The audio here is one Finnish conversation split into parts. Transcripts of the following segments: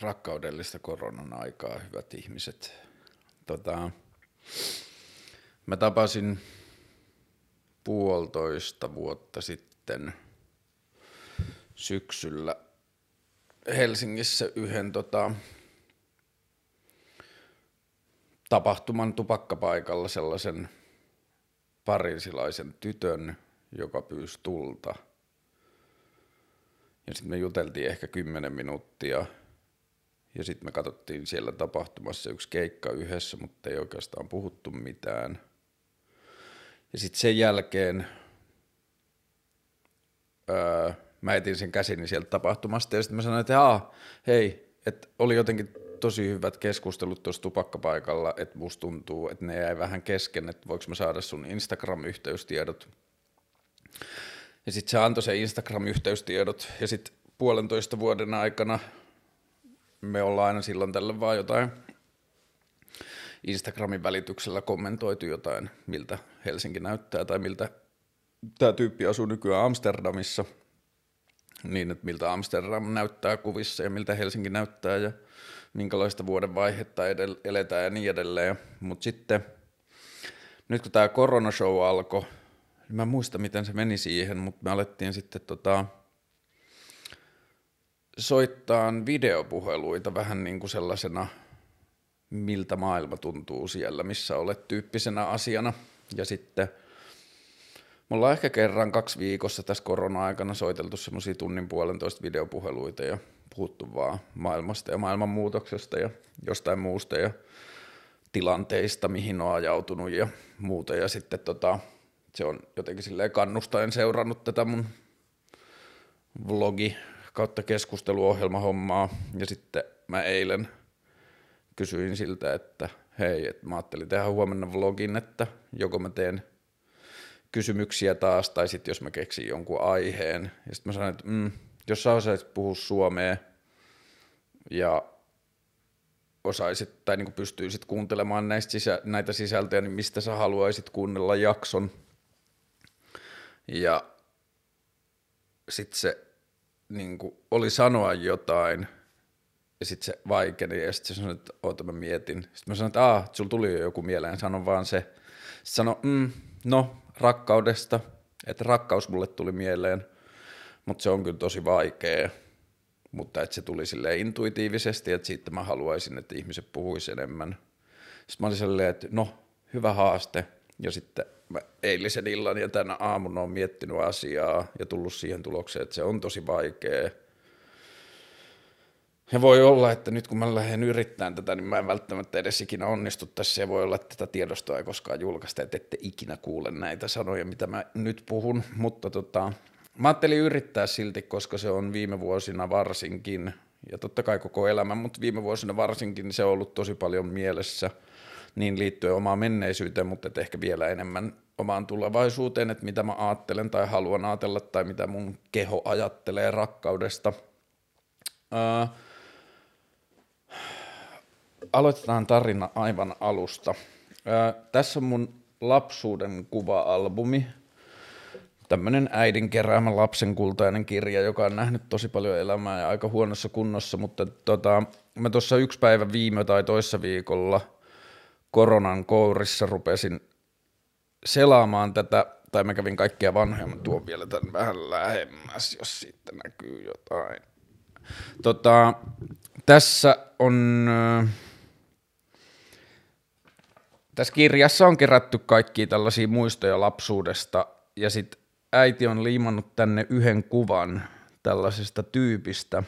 rakkaudellista koronan aikaa, hyvät ihmiset. Tota, mä tapasin puolitoista vuotta sitten syksyllä Helsingissä yhden tota, tapahtuman tupakkapaikalla sellaisen parisilaisen tytön, joka pyysi tulta. Ja sitten me juteltiin ehkä kymmenen minuuttia – ja sitten me katsottiin siellä tapahtumassa yksi keikka yhdessä, mutta ei oikeastaan puhuttu mitään. Ja sitten sen jälkeen öö, mä etin sen käsini sieltä tapahtumasta ja sitten mä sanoin, että hei, että oli jotenkin tosi hyvät keskustelut tuossa tupakkapaikalla, että musta tuntuu, että ne jäi vähän kesken, että voiko mä saada sun Instagram-yhteystiedot. Ja sitten se antoi se Instagram-yhteystiedot ja sitten puolentoista vuoden aikana me ollaan aina silloin tällä vaan jotain Instagramin välityksellä kommentoitu jotain, miltä Helsinki näyttää tai miltä tämä tyyppi asuu nykyään Amsterdamissa, niin että miltä Amsterdam näyttää kuvissa ja miltä Helsinki näyttää ja minkälaista vuoden vaihetta edell- eletään ja niin edelleen. Mutta sitten nyt kun tämä koronashow alkoi, niin mä en muista miten se meni siihen, mutta me alettiin sitten tota, soittaa videopuheluita vähän niin kuin sellaisena, miltä maailma tuntuu siellä, missä olet tyyppisenä asiana. Ja sitten me ollaan ehkä kerran kaksi viikossa tässä korona-aikana soiteltu semmoisia tunnin puolentoista videopuheluita ja puhuttu vaan maailmasta ja maailmanmuutoksesta ja jostain muusta ja tilanteista, mihin on ajautunut ja muuta. Ja sitten tota, se on jotenkin silleen kannustaen seurannut tätä mun vlogi kautta keskusteluohjelmahommaa ja sitten mä eilen kysyin siltä, että hei, että mä ajattelin tehdä huomenna vlogin, että joko mä teen kysymyksiä taas tai sitten jos mä keksin jonkun aiheen. Ja sitten mä sanoin, että mm, jos sä osaisit puhua suomea ja osaisit tai niin pystyisit kuuntelemaan näistä sisä, näitä sisältöjä, niin mistä sä haluaisit kuunnella jakson. Ja sitten se niin kuin, oli sanoa jotain, ja sitten se vaikeni, ja sitten se sanoi, että oota mä mietin. Sitten mä sanoin, että aah, sulla tuli jo joku mieleen, sano vaan se. Sitten sanoi, mm, no, rakkaudesta, että rakkaus mulle tuli mieleen, mutta se on kyllä tosi vaikea. Mutta että se tuli sille intuitiivisesti, että siitä mä haluaisin, että ihmiset puhuisi enemmän. Sitten mä olin silleen, että no, hyvä haaste. Ja sitten mä eilisen illan ja tänä aamun on miettinyt asiaa ja tullut siihen tulokseen, että se on tosi vaikea. Ja voi olla, että nyt kun mä lähden yrittämään tätä, niin mä en välttämättä edes ikinä onnistu tässä. Ja voi olla, että tätä tiedostoa ei koskaan julkaista, että ette ikinä kuule näitä sanoja, mitä mä nyt puhun. Mutta tota, mä ajattelin yrittää silti, koska se on viime vuosina varsinkin, ja totta kai koko elämä, mutta viime vuosina varsinkin niin se on ollut tosi paljon mielessä – niin liittyen omaan menneisyyteen, mutta ehkä vielä enemmän omaan tulevaisuuteen, että mitä mä ajattelen tai haluan ajatella tai mitä mun keho ajattelee rakkaudesta. Ää, aloitetaan tarina aivan alusta. Ää, tässä on mun lapsuuden kuva-albumi, tämmöinen äidin keräämä lapsen kultainen kirja, joka on nähnyt tosi paljon elämää ja aika huonossa kunnossa, mutta tota, mä tuossa yksi päivä viime tai toissa viikolla – koronan kourissa rupesin selaamaan tätä, tai mä kävin kaikkia vanhoja, mä tuon vielä tämän vähän lähemmäs, jos sitten näkyy jotain. Tota, tässä on, äh, tässä kirjassa on kerätty kaikki tällaisia muistoja lapsuudesta, ja sitten äiti on liimannut tänne yhden kuvan tällaisesta tyypistä.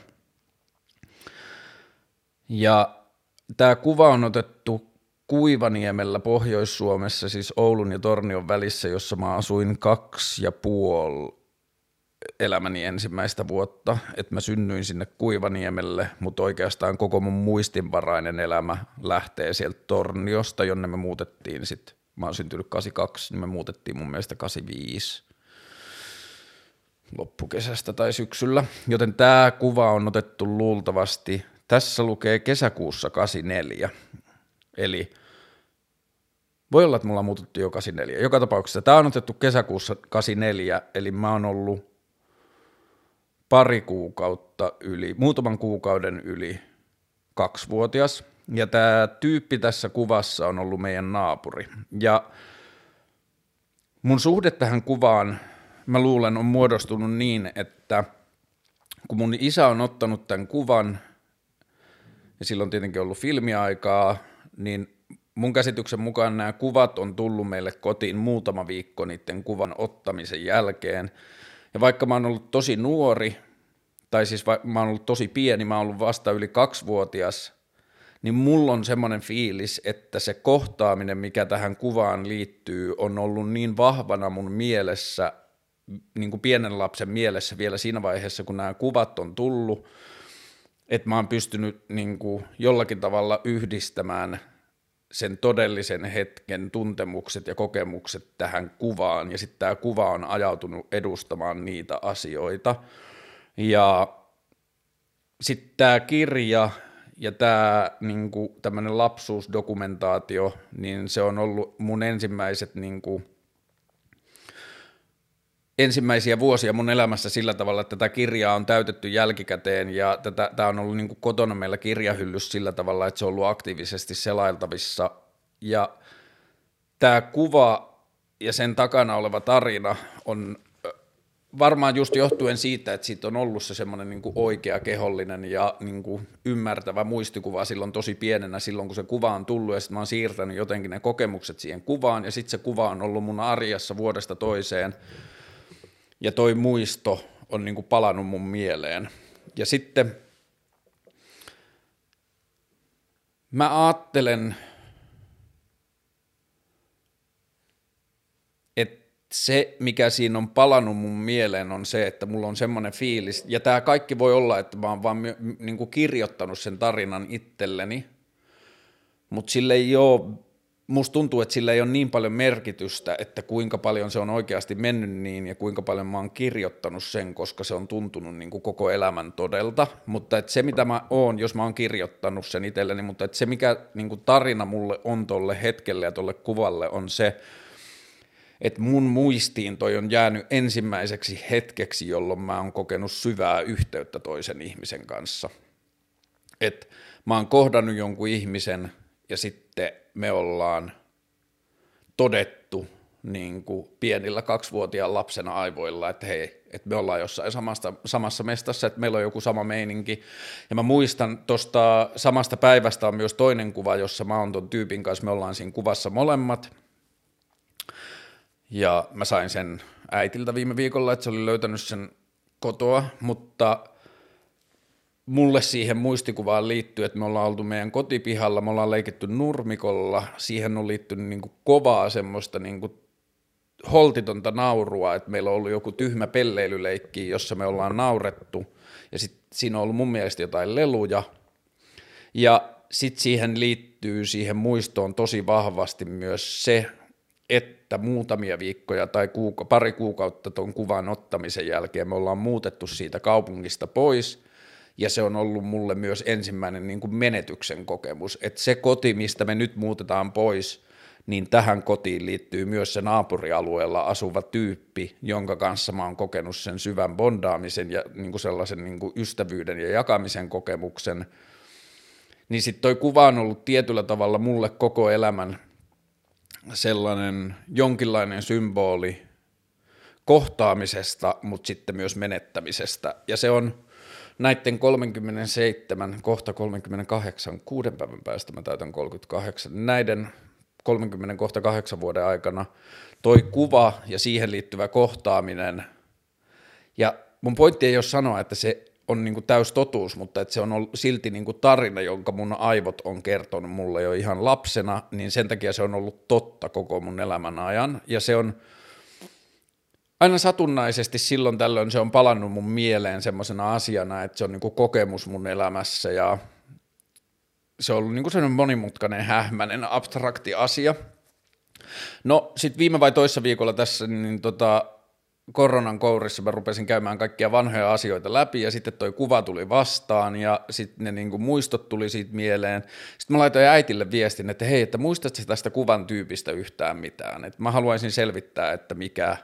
Ja tämä kuva on otettu Kuivaniemellä Pohjois-Suomessa, siis Oulun ja Tornion välissä, jossa mä asuin kaksi ja puoli elämäni ensimmäistä vuotta, että mä synnyin sinne Kuivaniemelle, mutta oikeastaan koko mun muistinvarainen elämä lähtee sieltä Torniosta, jonne me muutettiin sitten, mä oon syntynyt 82, niin me muutettiin mun mielestä 85 loppukesästä tai syksyllä, joten tämä kuva on otettu luultavasti, tässä lukee kesäkuussa 84, eli voi olla, että mulla muutettu jo 84. Joka tapauksessa tämä on otettu kesäkuussa 84, eli mä oon ollut pari kuukautta yli, muutaman kuukauden yli kaksivuotias. Ja tämä tyyppi tässä kuvassa on ollut meidän naapuri. Ja mun suhde tähän kuvaan, mä luulen, on muodostunut niin, että kun mun isä on ottanut tämän kuvan, ja silloin tietenkin ollut filmiaikaa, niin mun käsityksen mukaan nämä kuvat on tullut meille kotiin muutama viikko niiden kuvan ottamisen jälkeen. Ja vaikka mä oon ollut tosi nuori, tai siis va- mä oon ollut tosi pieni, mä oon ollut vasta yli kaksivuotias, niin mulla on semmoinen fiilis, että se kohtaaminen, mikä tähän kuvaan liittyy, on ollut niin vahvana mun mielessä, niin kuin pienen lapsen mielessä vielä siinä vaiheessa, kun nämä kuvat on tullut, että mä oon pystynyt niin kuin jollakin tavalla yhdistämään sen todellisen hetken tuntemukset ja kokemukset tähän kuvaan, ja sitten tämä kuva on ajautunut edustamaan niitä asioita. Ja sitten tämä kirja ja tämä niinku, tämmöinen lapsuusdokumentaatio, niin se on ollut mun ensimmäiset niinku, ensimmäisiä vuosia mun elämässä sillä tavalla, että tätä kirjaa on täytetty jälkikäteen ja tätä, tämä on ollut niin kuin kotona meillä kirjahyllys sillä tavalla, että se on ollut aktiivisesti selailtavissa. Ja tämä kuva ja sen takana oleva tarina on varmaan just johtuen siitä, että siitä on ollut se semmoinen niin oikea kehollinen ja niin kuin ymmärtävä muistikuva silloin tosi pienenä silloin, kun se kuva on tullut. Ja sitten mä oon siirtänyt jotenkin ne kokemukset siihen kuvaan ja sitten se kuva on ollut mun arjessa vuodesta toiseen ja toi muisto on niin kuin palannut mun mieleen. Ja sitten mä ajattelen, että se, mikä siinä on palannut mun mieleen, on se, että mulla on semmoinen fiilis, ja tämä kaikki voi olla, että mä oon vaan niin kuin kirjoittanut sen tarinan itselleni, mutta sille ei ole musta tuntuu, että sillä ei ole niin paljon merkitystä, että kuinka paljon se on oikeasti mennyt niin ja kuinka paljon mä oon kirjoittanut sen, koska se on tuntunut niin kuin koko elämän todelta. Mutta että se, mitä mä oon, jos mä oon kirjoittanut sen itselleni, mutta että se, mikä niin kuin tarina mulle on tolle hetkelle ja tolle kuvalle, on se, että mun muistiin toi on jäänyt ensimmäiseksi hetkeksi, jolloin mä oon kokenut syvää yhteyttä toisen ihmisen kanssa. Että mä oon kohdannut jonkun ihmisen ja sitten me ollaan todettu niin kuin pienillä kaksivuotiaan lapsena aivoilla, että hei, että me ollaan jossain samasta, samassa mestassa, että meillä on joku sama meininki. Ja mä muistan tuosta samasta päivästä on myös toinen kuva, jossa mä oon ton tyypin kanssa, me ollaan siinä kuvassa molemmat. Ja mä sain sen äitiltä viime viikolla, että se oli löytänyt sen kotoa, mutta mulle siihen muistikuvaan liittyy, että me ollaan oltu meidän kotipihalla, me ollaan leikitty nurmikolla, siihen on liittynyt niin kuin kovaa semmoista niin kuin holtitonta naurua, että meillä on ollut joku tyhmä pelleilyleikki, jossa me ollaan naurettu, ja sitten siinä on ollut mun mielestä jotain leluja, ja sitten siihen liittyy siihen muistoon tosi vahvasti myös se, että muutamia viikkoja tai kuuka, pari kuukautta tuon kuvan ottamisen jälkeen me ollaan muutettu siitä kaupungista pois – ja se on ollut mulle myös ensimmäinen niin kuin menetyksen kokemus, että se koti, mistä me nyt muutetaan pois, niin tähän kotiin liittyy myös se naapurialueella asuva tyyppi, jonka kanssa mä oon kokenut sen syvän bondaamisen ja niin kuin sellaisen niin kuin ystävyyden ja jakamisen kokemuksen, niin sitten toi kuva on ollut tietyllä tavalla mulle koko elämän sellainen jonkinlainen symboli kohtaamisesta, mutta sitten myös menettämisestä. Ja se on, näiden 37, kohta 38, kuuden päivän päästä mä täytän 38, näiden 30 kohta kahdeksan vuoden aikana toi kuva ja siihen liittyvä kohtaaminen, ja mun pointti ei ole sanoa, että se on niin täys totuus, mutta että se on ollut silti niin tarina, jonka mun aivot on kertonut mulle jo ihan lapsena, niin sen takia se on ollut totta koko mun elämän ajan, ja se on, aina satunnaisesti silloin tällöin se on palannut mun mieleen semmoisena asiana, että se on niinku kokemus mun elämässä ja se on ollut niinku semmoinen monimutkainen, hähmäinen, abstrakti asia. No sitten viime vai toissa viikolla tässä, niin tota, koronan kourissa mä rupesin käymään kaikkia vanhoja asioita läpi ja sitten toi kuva tuli vastaan ja sitten ne niinku muistot tuli siitä mieleen. Sitten mä laitoin äitille viestin, että hei, että muistatko tästä kuvan tyypistä yhtään mitään? Et mä haluaisin selvittää, että mikä,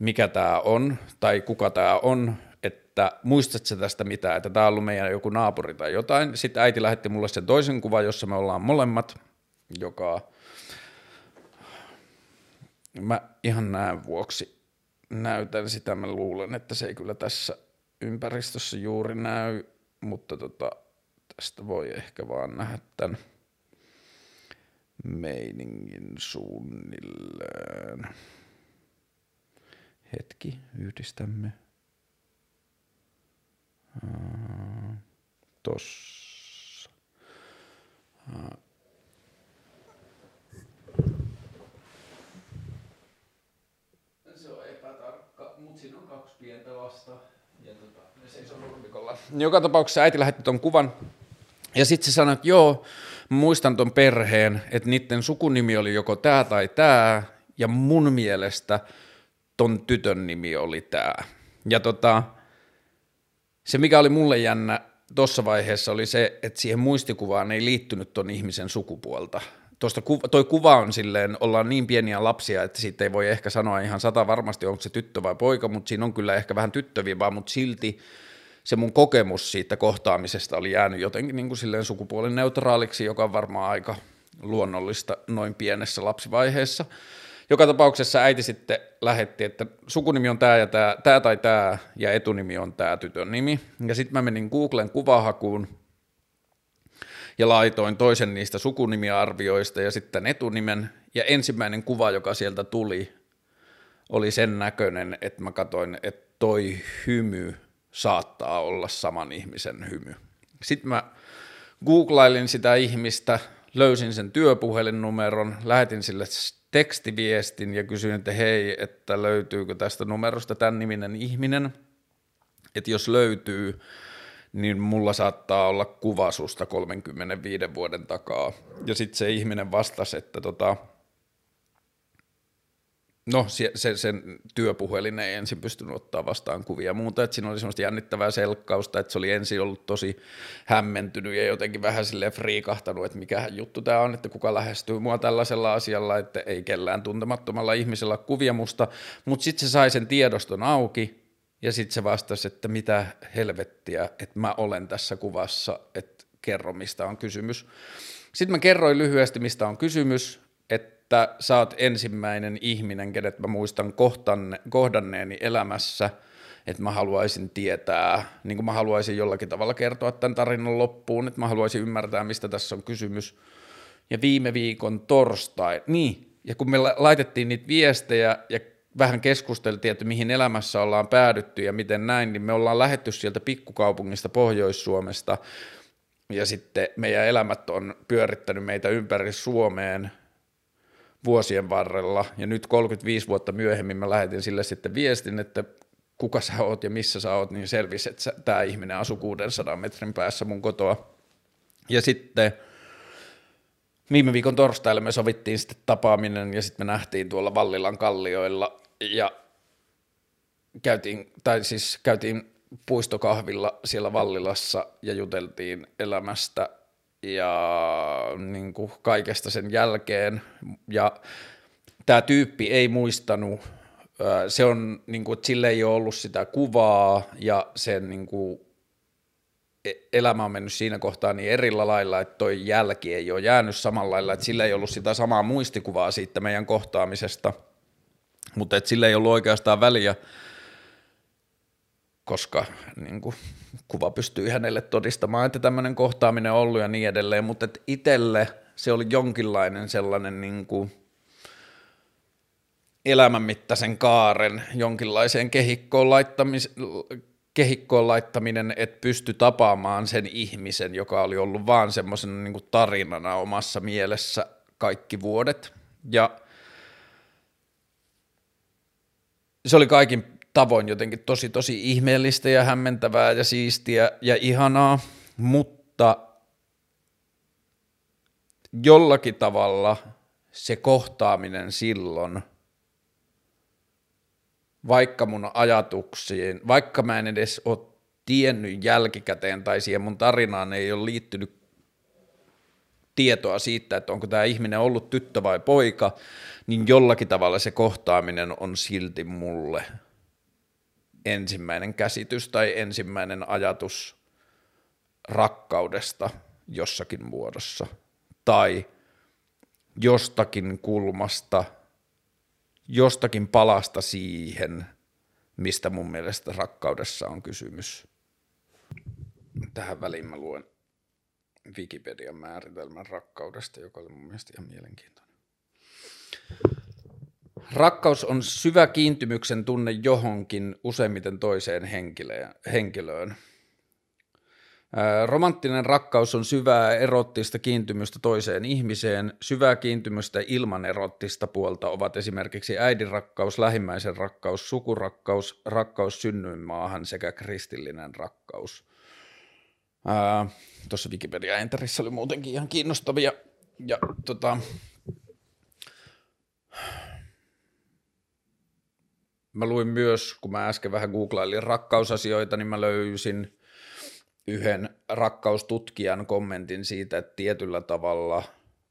mikä tämä on tai kuka tämä on, että muistatko tästä mitään, että tämä on ollut meidän joku naapuri tai jotain. Sitten äiti lähetti mulle sen toisen kuvan, jossa me ollaan molemmat, joka mä ihan näen vuoksi näytän sitä, mä luulen, että se ei kyllä tässä ympäristössä juuri näy, mutta tota, tästä voi ehkä vaan nähdä tämän meiningin suunnilleen. Hetki, yhdistämme. Tossa. Se on epätarkka, mutta siinä on kaksi pientä lasta. Ja tota, ne seisoo nurmikolla. Joka tapauksessa äiti lähetti ton kuvan. Ja sitten se sanoi, että joo, muistan ton perheen, että niiden sukunimi oli joko tämä tai tämä, ja mun mielestä ton tytön nimi oli tämä. Ja tota, se mikä oli mulle jännä tuossa vaiheessa oli se, että siihen muistikuvaan ei liittynyt ton ihmisen sukupuolta. Tuosta toi kuva on silleen, ollaan niin pieniä lapsia, että siitä ei voi ehkä sanoa ihan sata varmasti, onko se tyttö vai poika, mutta siinä on kyllä ehkä vähän tyttövivaa, mutta silti se mun kokemus siitä kohtaamisesta oli jäänyt jotenkin niin kuin silleen sukupuolineutraaliksi, joka on varmaan aika luonnollista noin pienessä lapsivaiheessa. Joka tapauksessa äiti sitten lähetti, että sukunimi on tämä ja tämä, tämä tai tämä, ja etunimi on tämä tytön nimi. Ja sitten mä menin Googlen kuvahakuun ja laitoin toisen niistä sukunimiarvioista ja sitten etunimen. Ja ensimmäinen kuva, joka sieltä tuli, oli sen näköinen, että mä katsoin, että toi hymy saattaa olla saman ihmisen hymy. Sitten mä googlailin sitä ihmistä, löysin sen työpuhelinnumeron, lähetin sille tekstiviestin ja kysyin, että hei, että löytyykö tästä numerosta tämän niminen ihminen. Että jos löytyy, niin mulla saattaa olla kuvasusta 35 vuoden takaa. Ja sitten se ihminen vastasi, että tota, No se, se, sen työpuhelin ei ensin pystynyt ottaa vastaan kuvia ja muuta, että siinä oli semmoista jännittävää selkkausta, että se oli ensin ollut tosi hämmentynyt ja jotenkin vähän sille friikahtanut, että mikä juttu tämä on, että kuka lähestyy mua tällaisella asialla, että ei kellään tuntemattomalla ihmisellä kuvia musta, mutta sitten se sai sen tiedoston auki ja sitten se vastasi, että mitä helvettiä, että mä olen tässä kuvassa, että kerro mistä on kysymys. Sitten mä kerroin lyhyesti, mistä on kysymys, että sä oot ensimmäinen ihminen, kenet mä muistan kohtanne, kohdanneeni elämässä, että mä haluaisin tietää, niin kuin mä haluaisin jollakin tavalla kertoa tämän tarinan loppuun, että mä haluaisin ymmärtää, mistä tässä on kysymys. Ja viime viikon torstai, niin, ja kun me laitettiin niitä viestejä ja vähän keskusteltiin, että mihin elämässä ollaan päädytty ja miten näin, niin me ollaan lähetty sieltä pikkukaupungista Pohjois-Suomesta, ja sitten meidän elämät on pyörittänyt meitä ympäri Suomeen, vuosien varrella, ja nyt 35 vuotta myöhemmin mä lähetin sille sitten viestin, että kuka sä oot ja missä sä oot, niin selvisi, että tämä ihminen asuu 600 metrin päässä mun kotoa. Ja sitten viime viikon torstaille me sovittiin sitten tapaaminen, ja sitten me nähtiin tuolla Vallilan kallioilla, ja käytiin, tai siis käytiin puistokahvilla siellä Vallilassa ja juteltiin elämästä ja niin kuin kaikesta sen jälkeen. Ja tämä tyyppi ei muistanut, se on, niin kuin, että sille ei ole ollut sitä kuvaa ja sen niin kuin, e-, elämä on mennyt siinä kohtaa niin eri lailla, että toi jälki ei ole jäänyt samalla lailla, että sillä ei ollut sitä samaa muistikuvaa siitä meidän kohtaamisesta, mutta että sillä ei ollut oikeastaan väliä, koska niin kuin, kuva pystyy hänelle todistamaan, että tämmöinen kohtaaminen on ollut ja niin edelleen, mutta itselle se oli jonkinlainen sellainen niin kuin, elämänmittaisen kaaren jonkinlaiseen kehikkoon, laittamis, kehikkoon laittaminen, että pysty tapaamaan sen ihmisen, joka oli ollut vaan semmoisen niin tarinana omassa mielessä kaikki vuodet. Ja se oli kaikin tavoin jotenkin tosi tosi ihmeellistä ja hämmentävää ja siistiä ja ihanaa, mutta jollakin tavalla se kohtaaminen silloin, vaikka mun ajatuksiin, vaikka mä en edes ole tiennyt jälkikäteen tai siihen mun tarinaan ei ole liittynyt tietoa siitä, että onko tämä ihminen ollut tyttö vai poika, niin jollakin tavalla se kohtaaminen on silti mulle – ensimmäinen käsitys tai ensimmäinen ajatus rakkaudesta jossakin muodossa tai jostakin kulmasta, jostakin palasta siihen, mistä mun mielestä rakkaudessa on kysymys. Tähän väliin mä luen Wikipedian määritelmän rakkaudesta, joka oli mun mielestä ihan mielenkiintoinen. Rakkaus on syvä kiintymyksen tunne johonkin, useimmiten toiseen henkilöön. Romanttinen rakkaus on syvää erottista kiintymystä toiseen ihmiseen. Syvää kiintymystä ilman erottista puolta ovat esimerkiksi äidin rakkaus, lähimmäisen rakkaus, sukurakkaus, rakkaus synnyinmaahan sekä kristillinen rakkaus. Tuossa Wikipedia Enterissä oli muutenkin ihan kiinnostavia. Ja tota, mä luin myös, kun mä äsken vähän googlailin rakkausasioita, niin mä löysin yhden rakkaustutkijan kommentin siitä, että tietyllä tavalla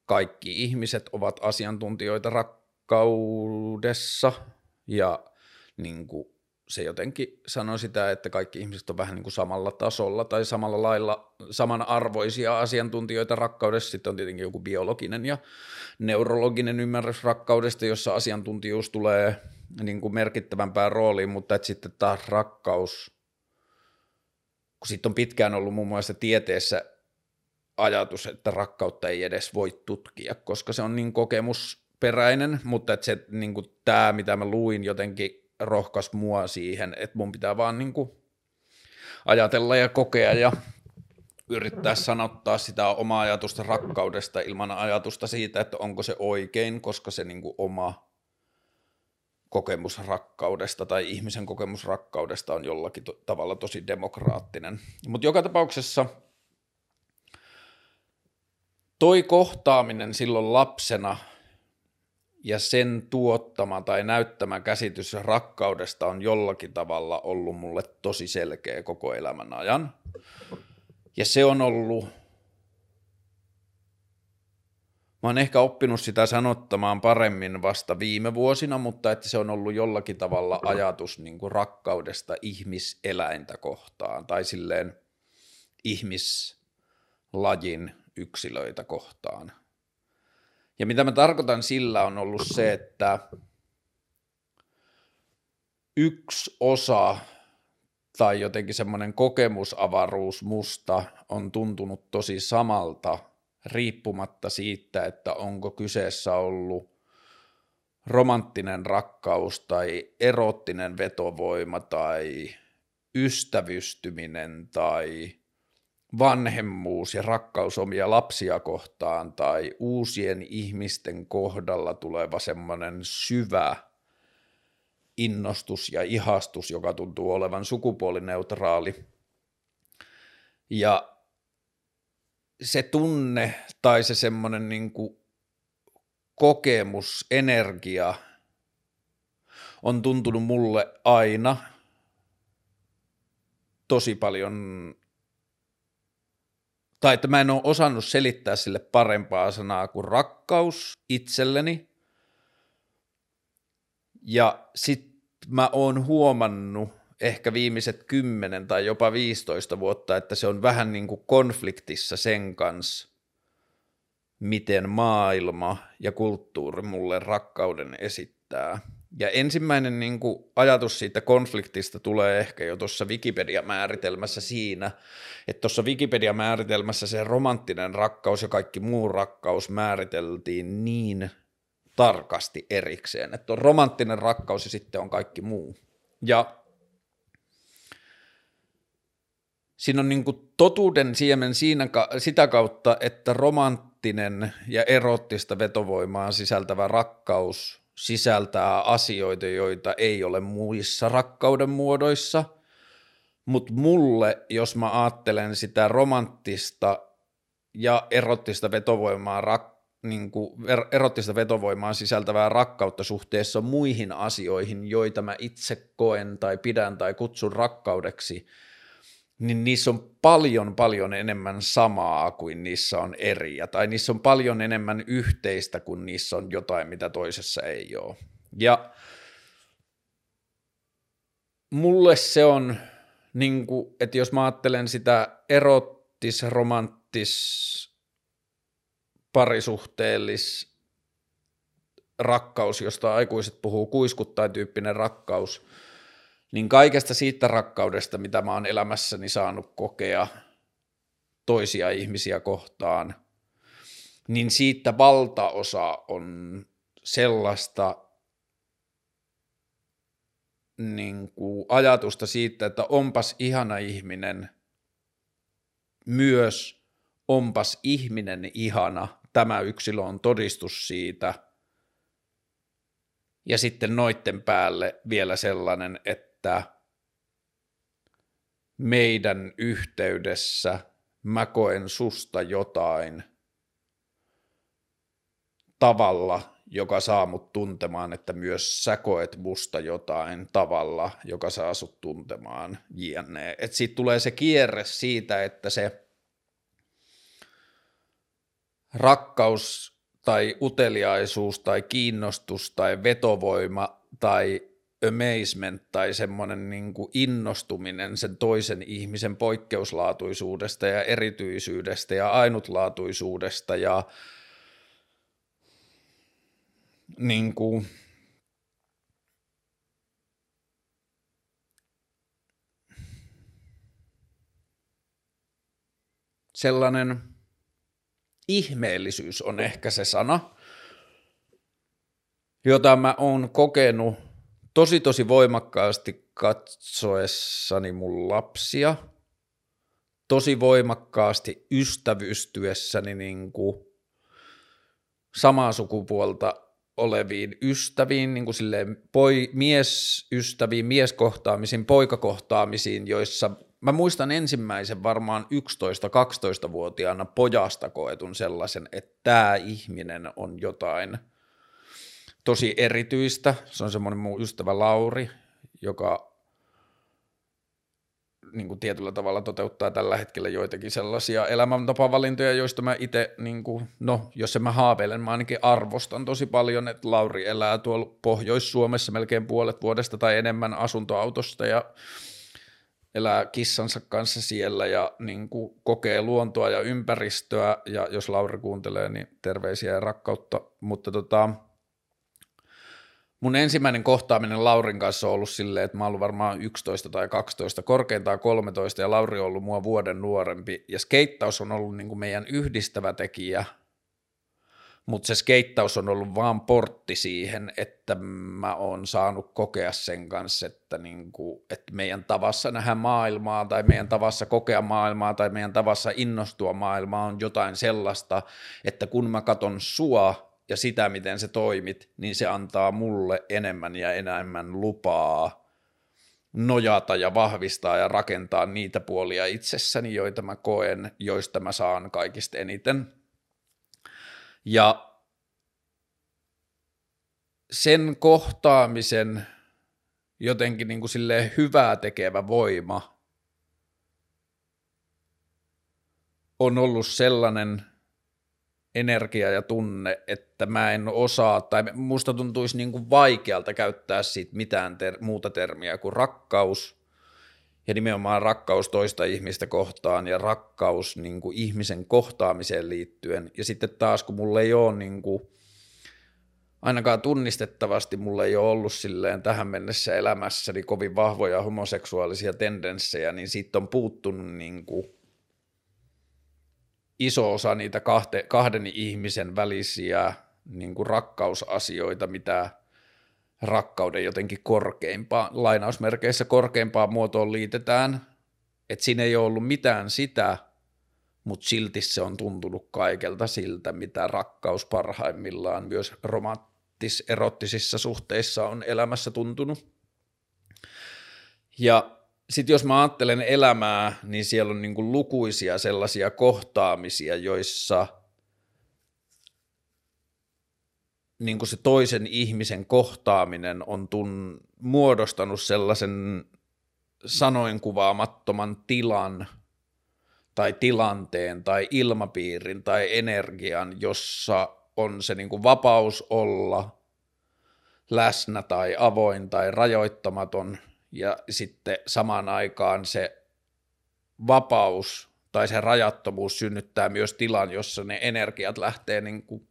kaikki ihmiset ovat asiantuntijoita rakkaudessa ja niin kuin se jotenkin sanoi sitä, että kaikki ihmiset on vähän niin kuin samalla tasolla tai samalla lailla samanarvoisia asiantuntijoita rakkaudessa. Sitten on tietenkin joku biologinen ja neurologinen ymmärrys rakkaudesta, jossa asiantuntijuus tulee niin kuin merkittävämpään rooliin, mutta että sitten taas rakkaus, kun sitten on pitkään ollut muun muassa tieteessä ajatus, että rakkautta ei edes voi tutkia, koska se on niin kokemusperäinen, mutta että se, niin kuin tämä, mitä mä luin, jotenkin rohkas mua siihen, että mun pitää vaan niin kuin ajatella ja kokea ja yrittää sanottaa sitä omaa ajatusta rakkaudesta ilman ajatusta siitä, että onko se oikein, koska se niin kuin oma kokemus rakkaudesta tai ihmisen kokemus rakkaudesta on jollakin to- tavalla tosi demokraattinen. Mutta joka tapauksessa toi kohtaaminen silloin lapsena – ja sen tuottama tai näyttämä käsitys rakkaudesta on jollakin tavalla ollut mulle tosi selkeä koko elämän ajan. Ja se on ollut, mä oon ehkä oppinut sitä sanottamaan paremmin vasta viime vuosina, mutta että se on ollut jollakin tavalla ajatus niin kuin rakkaudesta ihmiseläintä kohtaan tai silleen ihmislajin yksilöitä kohtaan. Ja mitä mä tarkoitan sillä on ollut se, että yksi osa tai jotenkin semmoinen kokemusavaruus musta on tuntunut tosi samalta riippumatta siitä, että onko kyseessä ollut romanttinen rakkaus tai erottinen vetovoima tai ystävystyminen tai vanhemmuus ja rakkaus omia lapsia kohtaan tai uusien ihmisten kohdalla tuleva semmoinen syvä innostus ja ihastus, joka tuntuu olevan sukupuolineutraali. Ja se tunne tai se semmoinen niin kokemus, energia on tuntunut mulle aina tosi paljon tai että mä en ole osannut selittää sille parempaa sanaa kuin rakkaus itselleni. Ja sit mä oon huomannut ehkä viimeiset 10 tai jopa 15 vuotta, että se on vähän niin kuin konfliktissa sen kanssa, miten maailma ja kulttuuri mulle rakkauden esittää. Ja ensimmäinen niin kuin, ajatus siitä konfliktista tulee ehkä jo tuossa Wikipedia-määritelmässä siinä, että tuossa Wikipedia-määritelmässä se romanttinen rakkaus ja kaikki muu rakkaus määriteltiin niin tarkasti erikseen, että on romanttinen rakkaus ja sitten on kaikki muu. Ja siinä on niin kuin totuuden siemen siinä, sitä kautta, että romanttinen ja erottista vetovoimaa sisältävä rakkaus – sisältää asioita, joita ei ole muissa rakkauden muodoissa, mutta mulle, jos mä ajattelen sitä romanttista ja erottista vetovoimaa, rak, niin kuin er, erottista vetovoimaa sisältävää rakkautta suhteessa muihin asioihin, joita mä itse koen tai pidän tai kutsun rakkaudeksi – niin niissä on paljon paljon enemmän samaa kuin niissä on eriä, tai niissä on paljon enemmän yhteistä kuin niissä on jotain, mitä toisessa ei ole. Ja mulle se on, niin kuin, että jos mä ajattelen sitä erottis, romanttis, parisuhteellis, rakkaus, josta aikuiset puhuu, kuiskuttain tyyppinen rakkaus, niin kaikesta siitä rakkaudesta, mitä mä oon elämässäni saanut kokea toisia ihmisiä kohtaan, niin siitä valtaosa on sellaista niin kuin ajatusta siitä, että onpas ihana ihminen, myös onpas ihminen ihana, tämä yksilö on todistus siitä – ja sitten noitten päälle vielä sellainen, että meidän yhteydessä mä koen susta jotain tavalla, joka saa mut tuntemaan, että myös sä koet musta jotain tavalla, joka saa sut tuntemaan jne. Että siitä tulee se kierre siitä, että se rakkaus tai uteliaisuus tai kiinnostus tai vetovoima tai amazement tai semmoinen niin kuin innostuminen sen toisen ihmisen poikkeuslaatuisuudesta ja erityisyydestä ja ainutlaatuisuudesta ja niin kuin, sellainen ihmeellisyys on ehkä se sana, jota mä oon kokenut tosi tosi voimakkaasti katsoessani mun lapsia, tosi voimakkaasti ystävystyessäni niin kuin samaa sukupuolta oleviin ystäviin, niin kuin silleen poi, miesystäviin, mieskohtaamisiin, poikakohtaamisiin, joissa mä muistan ensimmäisen varmaan 11-12-vuotiaana pojasta koetun sellaisen, että tämä ihminen on jotain tosi erityistä. Se on semmoinen mun ystävä Lauri, joka niin kuin tietyllä tavalla toteuttaa tällä hetkellä joitakin sellaisia elämäntapavalintoja, joista mä itse, niin no jos en mä haaveilen, mä ainakin arvostan tosi paljon, että Lauri elää tuolla Pohjois-Suomessa melkein puolet vuodesta tai enemmän asuntoautosta ja elää kissansa kanssa siellä ja niin kuin kokee luontoa ja ympäristöä, ja jos Lauri kuuntelee, niin terveisiä ja rakkautta, mutta tota, mun ensimmäinen kohtaaminen Laurin kanssa on ollut silleen, että mä oon varmaan 11 tai 12, korkeintaan 13, ja Lauri on ollut mua vuoden nuorempi, ja skeittaus on ollut niin kuin meidän yhdistävä tekijä – mutta se skeittaus on ollut vaan portti siihen, että mä oon saanut kokea sen kanssa, että, niinku, että meidän tavassa nähdä maailmaa tai meidän tavassa kokea maailmaa tai meidän tavassa innostua maailmaa on jotain sellaista, että kun mä katon sua ja sitä, miten se toimit, niin se antaa mulle enemmän ja enemmän lupaa nojata ja vahvistaa ja rakentaa niitä puolia itsessäni, joita mä koen, joista mä saan kaikista eniten – ja sen kohtaamisen jotenkin niin kuin silleen hyvää tekevä voima on ollut sellainen energia ja tunne, että mä en osaa, tai musta tuntuisi niin kuin vaikealta käyttää siitä mitään ter- muuta termiä kuin rakkaus, ja nimenomaan rakkaus toista ihmistä kohtaan ja rakkaus niin kuin ihmisen kohtaamiseen liittyen. Ja sitten taas, kun mulla ei ole niin kuin, ainakaan tunnistettavasti mulla ei ole ollut silleen tähän mennessä elämässäni kovin vahvoja homoseksuaalisia tendenssejä, niin siitä on puuttunut niin kuin iso osa niitä kahte, kahden ihmisen välisiä niin kuin rakkausasioita, mitä rakkauden jotenkin korkeimpaan, lainausmerkeissä korkeimpaan muotoon liitetään, että siinä ei ole ollut mitään sitä, mutta silti se on tuntunut kaikelta siltä, mitä rakkaus parhaimmillaan myös romanttis-erottisissa suhteissa on elämässä tuntunut. Ja sitten jos mä ajattelen elämää, niin siellä on niinku lukuisia sellaisia kohtaamisia, joissa – niin kuin se toisen ihmisen kohtaaminen on tun, muodostanut sellaisen sanoin kuvaamattoman tilan tai tilanteen tai ilmapiirin tai energian, jossa on se niin kuin vapaus olla läsnä tai avoin tai rajoittamaton ja sitten samaan aikaan se vapaus tai se rajattomuus synnyttää myös tilan, jossa ne energiat lähtee niin kuin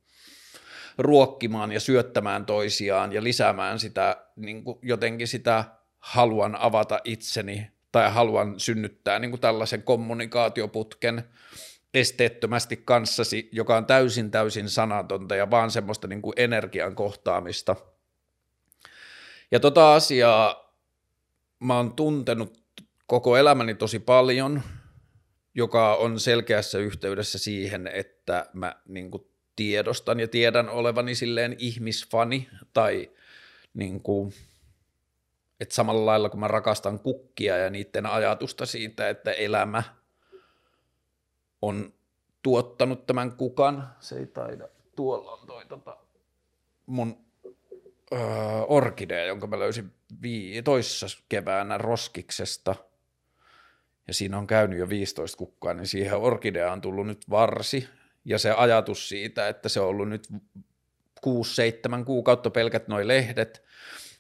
ruokkimaan ja syöttämään toisiaan ja lisäämään sitä niin kuin jotenkin sitä haluan avata itseni tai haluan synnyttää niin kuin tällaisen kommunikaatioputken esteettömästi kanssasi, joka on täysin täysin sanatonta ja vaan semmoista niin kuin energian kohtaamista. Ja tota asiaa mä oon tuntenut koko elämäni tosi paljon, joka on selkeässä yhteydessä siihen, että mä niin kuin tiedostan ja tiedän olevani silleen ihmisfani tai niin kuin, että samalla lailla kun mä rakastan kukkia ja niiden ajatusta siitä, että elämä on tuottanut tämän kukan, se ei taida, tuolla on toi tota, mun öö, orkidea, jonka mä löysin toissa keväänä roskiksesta, ja siinä on käynyt jo 15 kukkaa, niin siihen orkideaan on tullut nyt varsi, ja se ajatus siitä, että se on ollut nyt 6-7 kuukautta pelkät noin lehdet,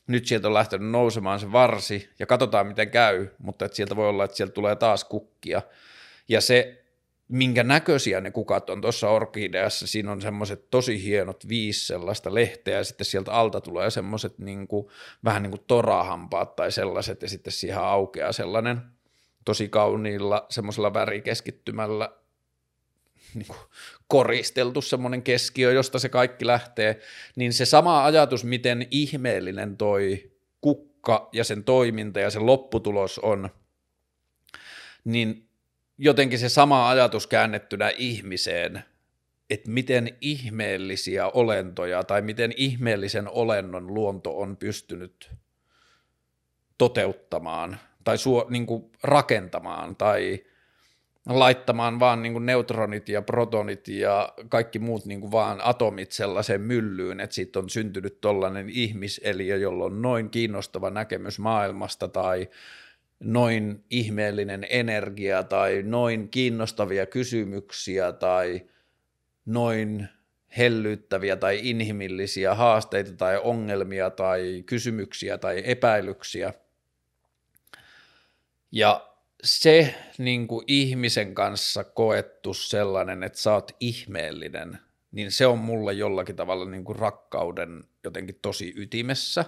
nyt sieltä on lähtenyt nousemaan se varsi, ja katsotaan miten käy, mutta että sieltä voi olla, että sieltä tulee taas kukkia, ja se, minkä näköisiä ne kukat on. Tuossa orkideassa, siinä on semmoiset tosi hienot viisi sellaista lehteä, ja sitten sieltä alta tulee semmoiset niin vähän niin kuin torahampaat tai sellaiset, ja sitten siihen aukeaa sellainen tosi kauniilla semmoisella värikeskittymällä niin kuin koristeltu semmoinen keskiö, josta se kaikki lähtee, niin se sama ajatus, miten ihmeellinen toi kukka ja sen toiminta ja sen lopputulos on, niin jotenkin se sama ajatus käännettynä ihmiseen, että miten ihmeellisiä olentoja tai miten ihmeellisen olennon luonto on pystynyt toteuttamaan tai suo, niin kuin rakentamaan tai laittamaan vaan niin kuin neutronit ja protonit ja kaikki muut niin kuin vaan atomit sellaiseen myllyyn, että siitä on syntynyt tollainen ihmiseliö, jolla on noin kiinnostava näkemys maailmasta tai noin ihmeellinen energia tai noin kiinnostavia kysymyksiä tai noin hellyttäviä tai inhimillisiä haasteita tai ongelmia tai kysymyksiä tai epäilyksiä. Ja se niin kuin ihmisen kanssa koettu sellainen, että sä oot ihmeellinen, niin se on mulle jollakin tavalla niin kuin rakkauden jotenkin tosi ytimessä.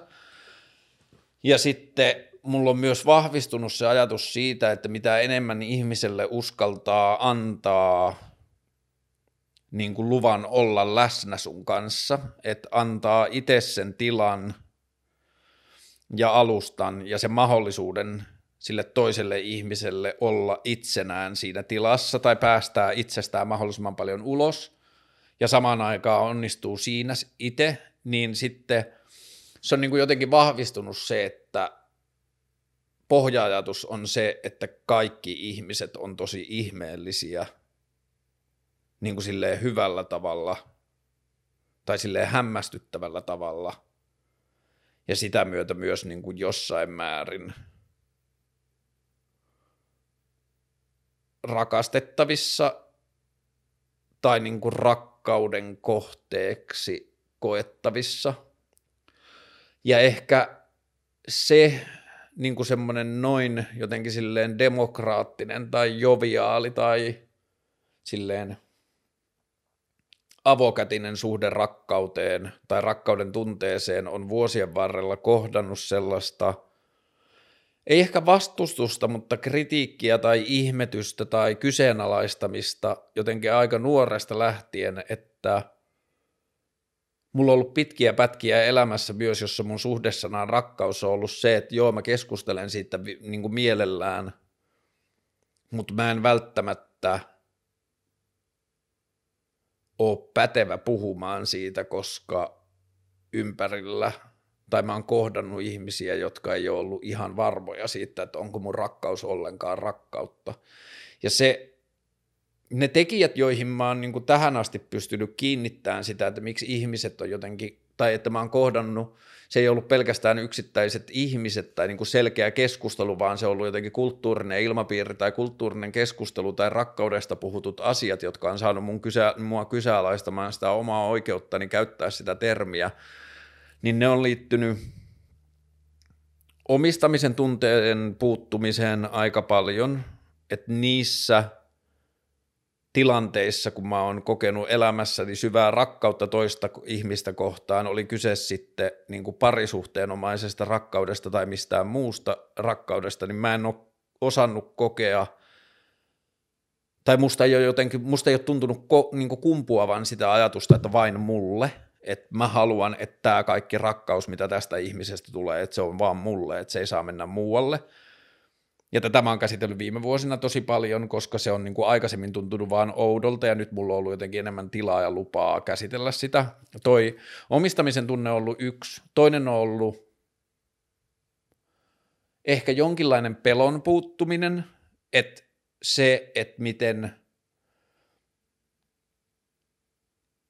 Ja sitten mulla on myös vahvistunut se ajatus siitä, että mitä enemmän ihmiselle uskaltaa antaa niin kuin luvan olla läsnä sun kanssa, että antaa itse sen tilan ja alustan ja sen mahdollisuuden sille toiselle ihmiselle olla itsenään siinä tilassa tai päästää itsestään mahdollisimman paljon ulos. Ja samaan aikaan onnistuu siinä itse, niin sitten se on niin kuin jotenkin vahvistunut se, että pohjaajatus on se, että kaikki ihmiset on tosi ihmeellisiä niin kuin silleen hyvällä tavalla tai silleen hämmästyttävällä tavalla ja sitä myötä myös niin kuin jossain määrin – rakastettavissa tai niin kuin rakkauden kohteeksi koettavissa. Ja ehkä se niin kuin semmoinen noin jotenkin silleen demokraattinen tai joviaali tai silleen avokätinen suhde rakkauteen tai rakkauden tunteeseen on vuosien varrella kohdannut sellaista – ei ehkä vastustusta, mutta kritiikkiä tai ihmetystä tai kyseenalaistamista jotenkin aika nuoresta lähtien, että mulla on ollut pitkiä pätkiä elämässä myös, jossa mun suhdesanaan rakkaus on ollut se, että joo, mä keskustelen siitä niin kuin mielellään, mutta mä en välttämättä ole pätevä puhumaan siitä, koska ympärillä – tai mä oon kohdannut ihmisiä, jotka ei ole ollut ihan varmoja siitä, että onko mun rakkaus ollenkaan rakkautta. Ja se, ne tekijät, joihin mä oon niin tähän asti pystynyt kiinnittämään sitä, että miksi ihmiset on jotenkin, tai että mä oon kohdannut, se ei ollut pelkästään yksittäiset ihmiset tai niin selkeä keskustelu, vaan se on ollut jotenkin kulttuurinen ilmapiiri tai kulttuurinen keskustelu tai rakkaudesta puhutut asiat, jotka on saanut mun kysä, mua kyseenalaistamaan sitä omaa oikeuttani käyttää sitä termiä, niin ne on liittynyt omistamisen tunteen puuttumiseen aika paljon, että niissä tilanteissa, kun mä oon kokenut elämässäni syvää rakkautta toista ihmistä kohtaan, oli kyse sitten niin kuin parisuhteenomaisesta rakkaudesta tai mistään muusta rakkaudesta, niin mä en ole osannut kokea – tai musta ei ole jotenkin, musta ei ole tuntunut ko, niin kumpuavan sitä ajatusta, että vain mulle, että mä haluan, että tämä kaikki rakkaus, mitä tästä ihmisestä tulee, että se on vaan mulle, että se ei saa mennä muualle. Ja tätä mä oon käsitellyt viime vuosina tosi paljon, koska se on niin kuin aikaisemmin tuntunut vaan oudolta ja nyt mulla on ollut jotenkin enemmän tilaa ja lupaa käsitellä sitä. Toi omistamisen tunne on ollut yksi. Toinen on ollut ehkä jonkinlainen pelon puuttuminen, että se, että miten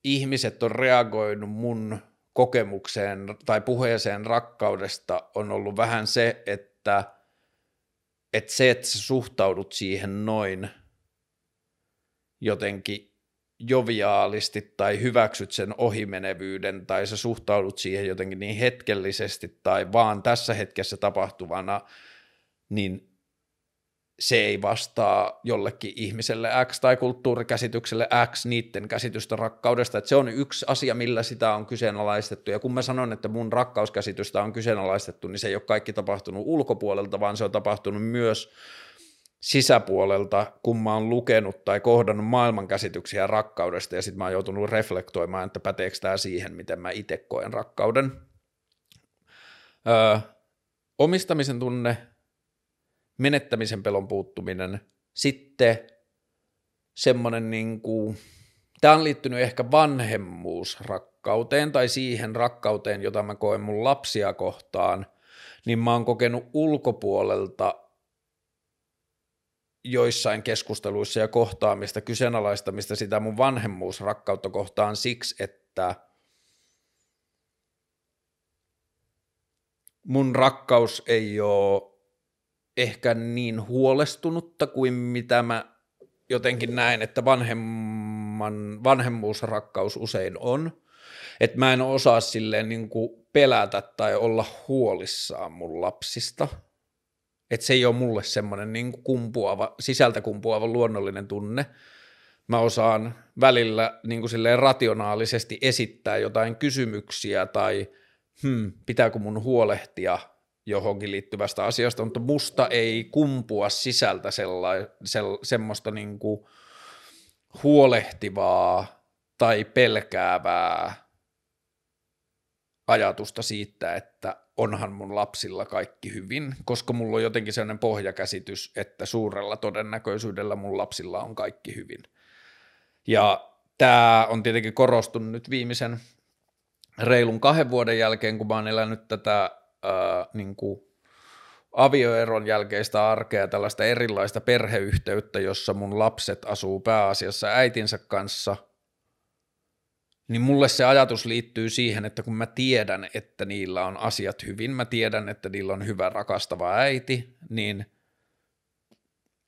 ihmiset on reagoinut mun kokemukseen tai puheeseen rakkaudesta on ollut vähän se, että, että se, että sä suhtaudut siihen noin jotenkin joviaalisti tai hyväksyt sen ohimenevyyden tai sä suhtaudut siihen jotenkin niin hetkellisesti tai vaan tässä hetkessä tapahtuvana, niin se ei vastaa jollekin ihmiselle X tai kulttuurikäsitykselle X niiden käsitystä rakkaudesta, että se on yksi asia, millä sitä on kyseenalaistettu, ja kun mä sanon, että mun rakkauskäsitystä on kyseenalaistettu, niin se ei ole kaikki tapahtunut ulkopuolelta, vaan se on tapahtunut myös sisäpuolelta, kun mä oon lukenut tai kohdannut maailmankäsityksiä rakkaudesta, ja sitten mä oon joutunut reflektoimaan, että päteekö tämä siihen, miten mä itse koen rakkauden. Öö, omistamisen tunne menettämisen pelon puuttuminen, sitten semmoinen niin kuin, tämä on liittynyt ehkä vanhemmuusrakkauteen tai siihen rakkauteen, jota mä koen mun lapsia kohtaan, niin mä oon kokenut ulkopuolelta joissain keskusteluissa ja kohtaamista, kyseenalaistamista sitä mun vanhemmuusrakkautta kohtaan siksi, että mun rakkaus ei ole ehkä niin huolestunutta kuin mitä mä jotenkin näen, että vanhemman, vanhemmuusrakkaus usein on. Että mä en osaa silleen niin kuin pelätä tai olla huolissaan mun lapsista. Että se ei ole mulle semmoinen niin kumpuava, sisältä kumpuava luonnollinen tunne. Mä osaan välillä niin kuin silleen rationaalisesti esittää jotain kysymyksiä tai hmm, pitääkö mun huolehtia – johonkin liittyvästä asiasta, mutta musta ei kumpua sisältä sella- se, semmoista niin kuin huolehtivaa tai pelkäävää ajatusta siitä, että onhan mun lapsilla kaikki hyvin, koska mulla on jotenkin sellainen pohjakäsitys, että suurella todennäköisyydellä mun lapsilla on kaikki hyvin. Ja tämä on tietenkin korostunut nyt viimeisen reilun kahden vuoden jälkeen, kun mä oon elänyt tätä ää, niin kuin avioeron jälkeistä arkea, tällaista erilaista perheyhteyttä, jossa mun lapset asuu pääasiassa äitinsä kanssa, niin mulle se ajatus liittyy siihen, että kun mä tiedän, että niillä on asiat hyvin, mä tiedän, että niillä on hyvä rakastava äiti, niin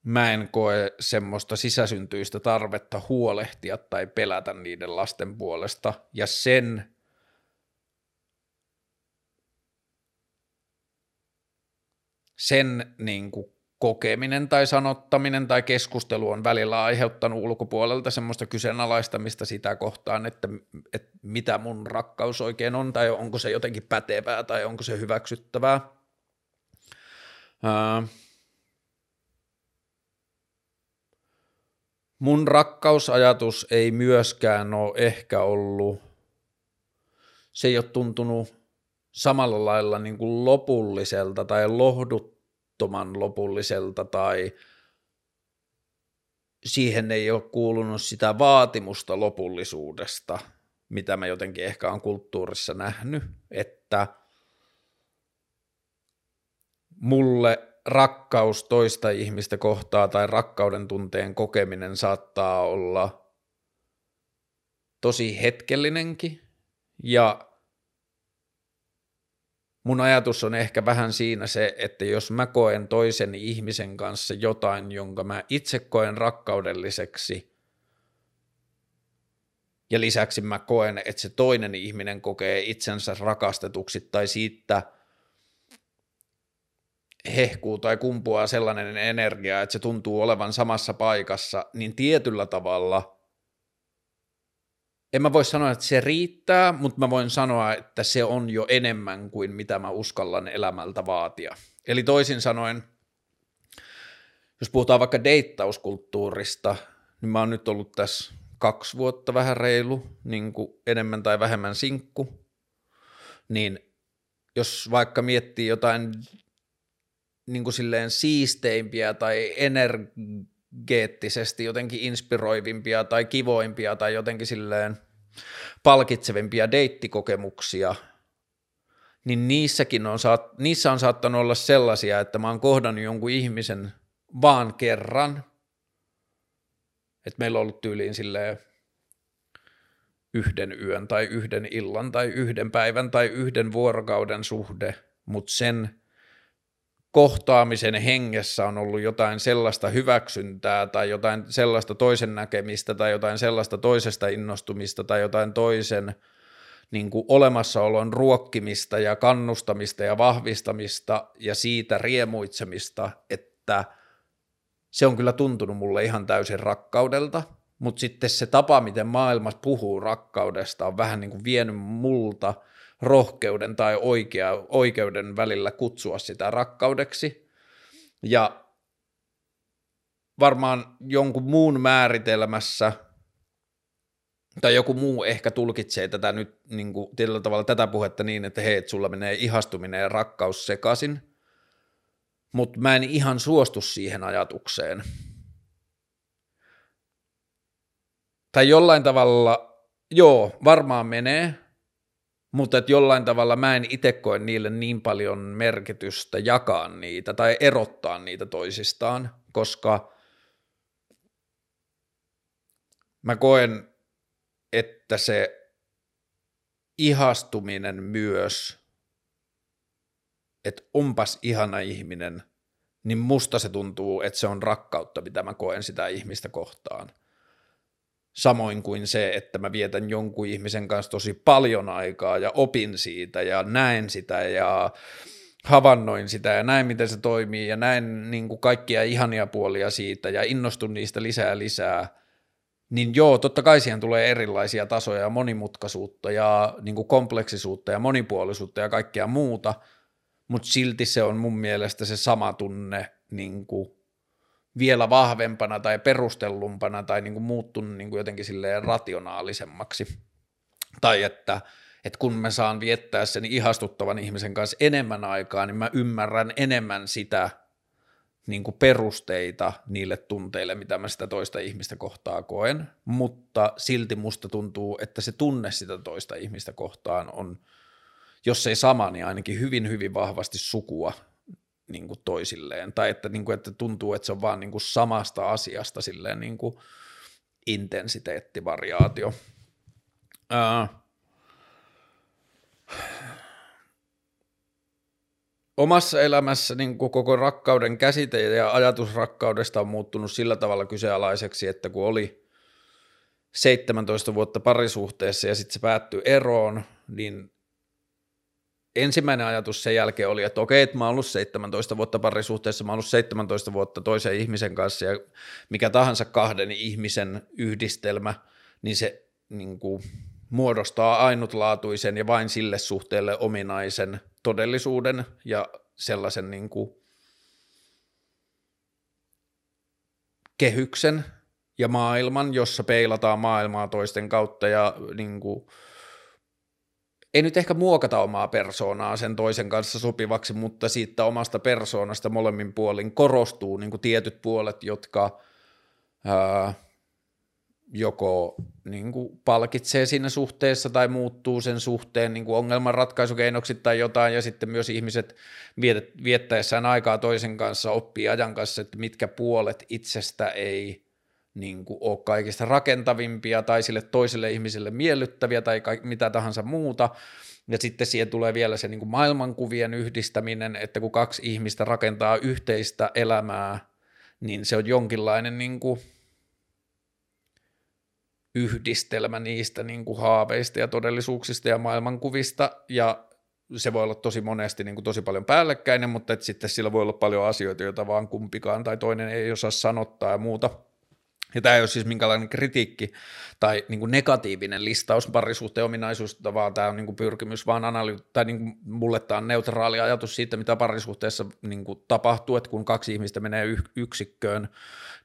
mä en koe semmoista sisäsyntyistä tarvetta huolehtia tai pelätä niiden lasten puolesta, ja sen sen niin kuin kokeminen tai sanottaminen tai keskustelu on välillä aiheuttanut ulkopuolelta semmoista kyseenalaistamista sitä kohtaan, että, että mitä mun rakkaus oikein on tai onko se jotenkin pätevää tai onko se hyväksyttävää. Ää, mun rakkausajatus ei myöskään ole ehkä ollut, se ei ole tuntunut samalla lailla niin kuin lopulliselta tai lohduttoman lopulliselta tai siihen ei ole kuulunut sitä vaatimusta lopullisuudesta, mitä mä jotenkin ehkä on kulttuurissa nähnyt, että mulle rakkaus toista ihmistä kohtaa tai rakkauden tunteen kokeminen saattaa olla tosi hetkellinenkin ja mun ajatus on ehkä vähän siinä se, että jos mä koen toisen ihmisen kanssa jotain, jonka mä itse koen rakkaudelliseksi, ja lisäksi mä koen, että se toinen ihminen kokee itsensä rakastetuksi tai siitä hehkuu tai kumpuaa sellainen energia, että se tuntuu olevan samassa paikassa, niin tietyllä tavalla, en mä voi sanoa, että se riittää, mutta mä voin sanoa, että se on jo enemmän kuin mitä mä uskallan elämältä vaatia. Eli toisin sanoen, jos puhutaan vaikka deittauskulttuurista, niin mä oon nyt ollut tässä kaksi vuotta vähän reilu, niin kuin enemmän tai vähemmän sinkku, niin jos vaikka miettii jotain niin kuin silleen siisteimpiä tai energeettisesti jotenkin inspiroivimpia tai kivoimpia tai jotenkin silleen palkitsevimpia deittikokemuksia, niin niissäkin on, saat, niissä on saattanut olla sellaisia, että mä oon kohdannut jonkun ihmisen vaan kerran, että meillä on ollut tyyliin silleen yhden yön tai yhden illan tai yhden päivän tai yhden vuorokauden suhde, mutta sen kohtaamisen hengessä on ollut jotain sellaista hyväksyntää tai jotain sellaista toisen näkemistä tai jotain sellaista toisesta innostumista tai jotain toisen niin kuin olemassaolon ruokkimista ja kannustamista ja vahvistamista ja siitä riemuitsemista, että se on kyllä tuntunut mulle ihan täysin rakkaudelta, mutta sitten se tapa, miten maailma puhuu rakkaudesta on vähän niin kuin vienyt multa – rohkeuden tai oikea, oikeuden välillä kutsua sitä rakkaudeksi. Ja varmaan jonkun muun määritelmässä tai joku muu ehkä tulkitsee tätä nyt niin kuin, tietyllä tavalla tätä puhetta niin, että hei, että sulla menee ihastuminen ja rakkaus sekaisin, mutta mä en ihan suostu siihen ajatukseen. Tai jollain tavalla, joo, varmaan menee, mutta että jollain tavalla mä en itse koe niille niin paljon merkitystä jakaa niitä tai erottaa niitä toisistaan, koska mä koen, että se ihastuminen myös, että onpas ihana ihminen, niin musta se tuntuu, että se on rakkautta, mitä mä koen sitä ihmistä kohtaan – Samoin kuin se, että mä vietän jonkun ihmisen kanssa tosi paljon aikaa ja opin siitä ja näen sitä ja havainnoin sitä ja näin, miten se toimii ja näin niin kuin kaikkia ihania puolia siitä ja innostun niistä lisää lisää, niin joo, totta kai siihen tulee erilaisia tasoja ja monimutkaisuutta ja niin kuin kompleksisuutta ja monipuolisuutta ja kaikkea muuta, mutta silti se on mun mielestä se sama tunne niin kuin vielä vahvempana tai perustellumpana tai niin kuin muuttunut niin kuin jotenkin silleen rationaalisemmaksi. Tai että, että kun mä saan viettää sen ihastuttavan ihmisen kanssa enemmän aikaa, niin mä ymmärrän enemmän sitä niin kuin perusteita niille tunteille, mitä mä sitä toista ihmistä kohtaa koen, mutta silti musta tuntuu, että se tunne sitä toista ihmistä kohtaan on, jos ei sama, niin ainakin hyvin, hyvin vahvasti sukua niin kuin toisilleen, tai että, niin kuin, että tuntuu, että se on vaan niin kuin samasta asiasta silleen niin kuin intensiteettivariaatio. Ää, omassa elämässä niin kuin koko rakkauden käsite ja ajatus rakkaudesta on muuttunut sillä tavalla kyseenalaiseksi, että kun oli 17 vuotta parisuhteessa ja sitten se päättyi eroon, niin ensimmäinen ajatus sen jälkeen oli, että okei, että mä oon ollut 17 vuotta parisuhteessa, mä oon ollut 17 vuotta toisen ihmisen kanssa ja mikä tahansa kahden ihmisen yhdistelmä, niin se niin kuin, muodostaa ainutlaatuisen ja vain sille suhteelle ominaisen todellisuuden ja sellaisen niin kuin, kehyksen ja maailman, jossa peilataan maailmaa toisten kautta ja niin kuin, ei nyt ehkä muokata omaa persoonaa sen toisen kanssa sopivaksi, mutta siitä omasta persoonasta molemmin puolin korostuu niin kuin tietyt puolet, jotka ää, joko niin kuin palkitsee siinä suhteessa tai muuttuu sen suhteen niin kuin ongelmanratkaisukeinoksi tai jotain, ja sitten myös ihmiset viettäessään aikaa toisen kanssa oppii ajan kanssa, että mitkä puolet itsestä ei niin kuin ole kaikista rakentavimpia tai sille toiselle ihmiselle miellyttäviä tai mitä tahansa muuta. Ja sitten siihen tulee vielä se niin kuin maailmankuvien yhdistäminen, että kun kaksi ihmistä rakentaa yhteistä elämää, niin se on jonkinlainen niin kuin yhdistelmä niistä niin kuin haaveista ja todellisuuksista ja maailmankuvista, ja se voi olla tosi monesti niin kuin tosi paljon päällekkäinen, mutta sitten sillä voi olla paljon asioita, joita vaan kumpikaan tai toinen ei osaa sanottaa ja muuta – ja tämä ei ole siis minkälainen kritiikki tai niin kuin negatiivinen listaus parisuhteen ominaisuudesta, vaan tämä on niin kuin pyrkimys vaan analy- tai niin kuin mulle tämä on neutraali ajatus siitä, mitä parisuhteessa niin kuin tapahtuu, että kun kaksi ihmistä menee y- yksikköön,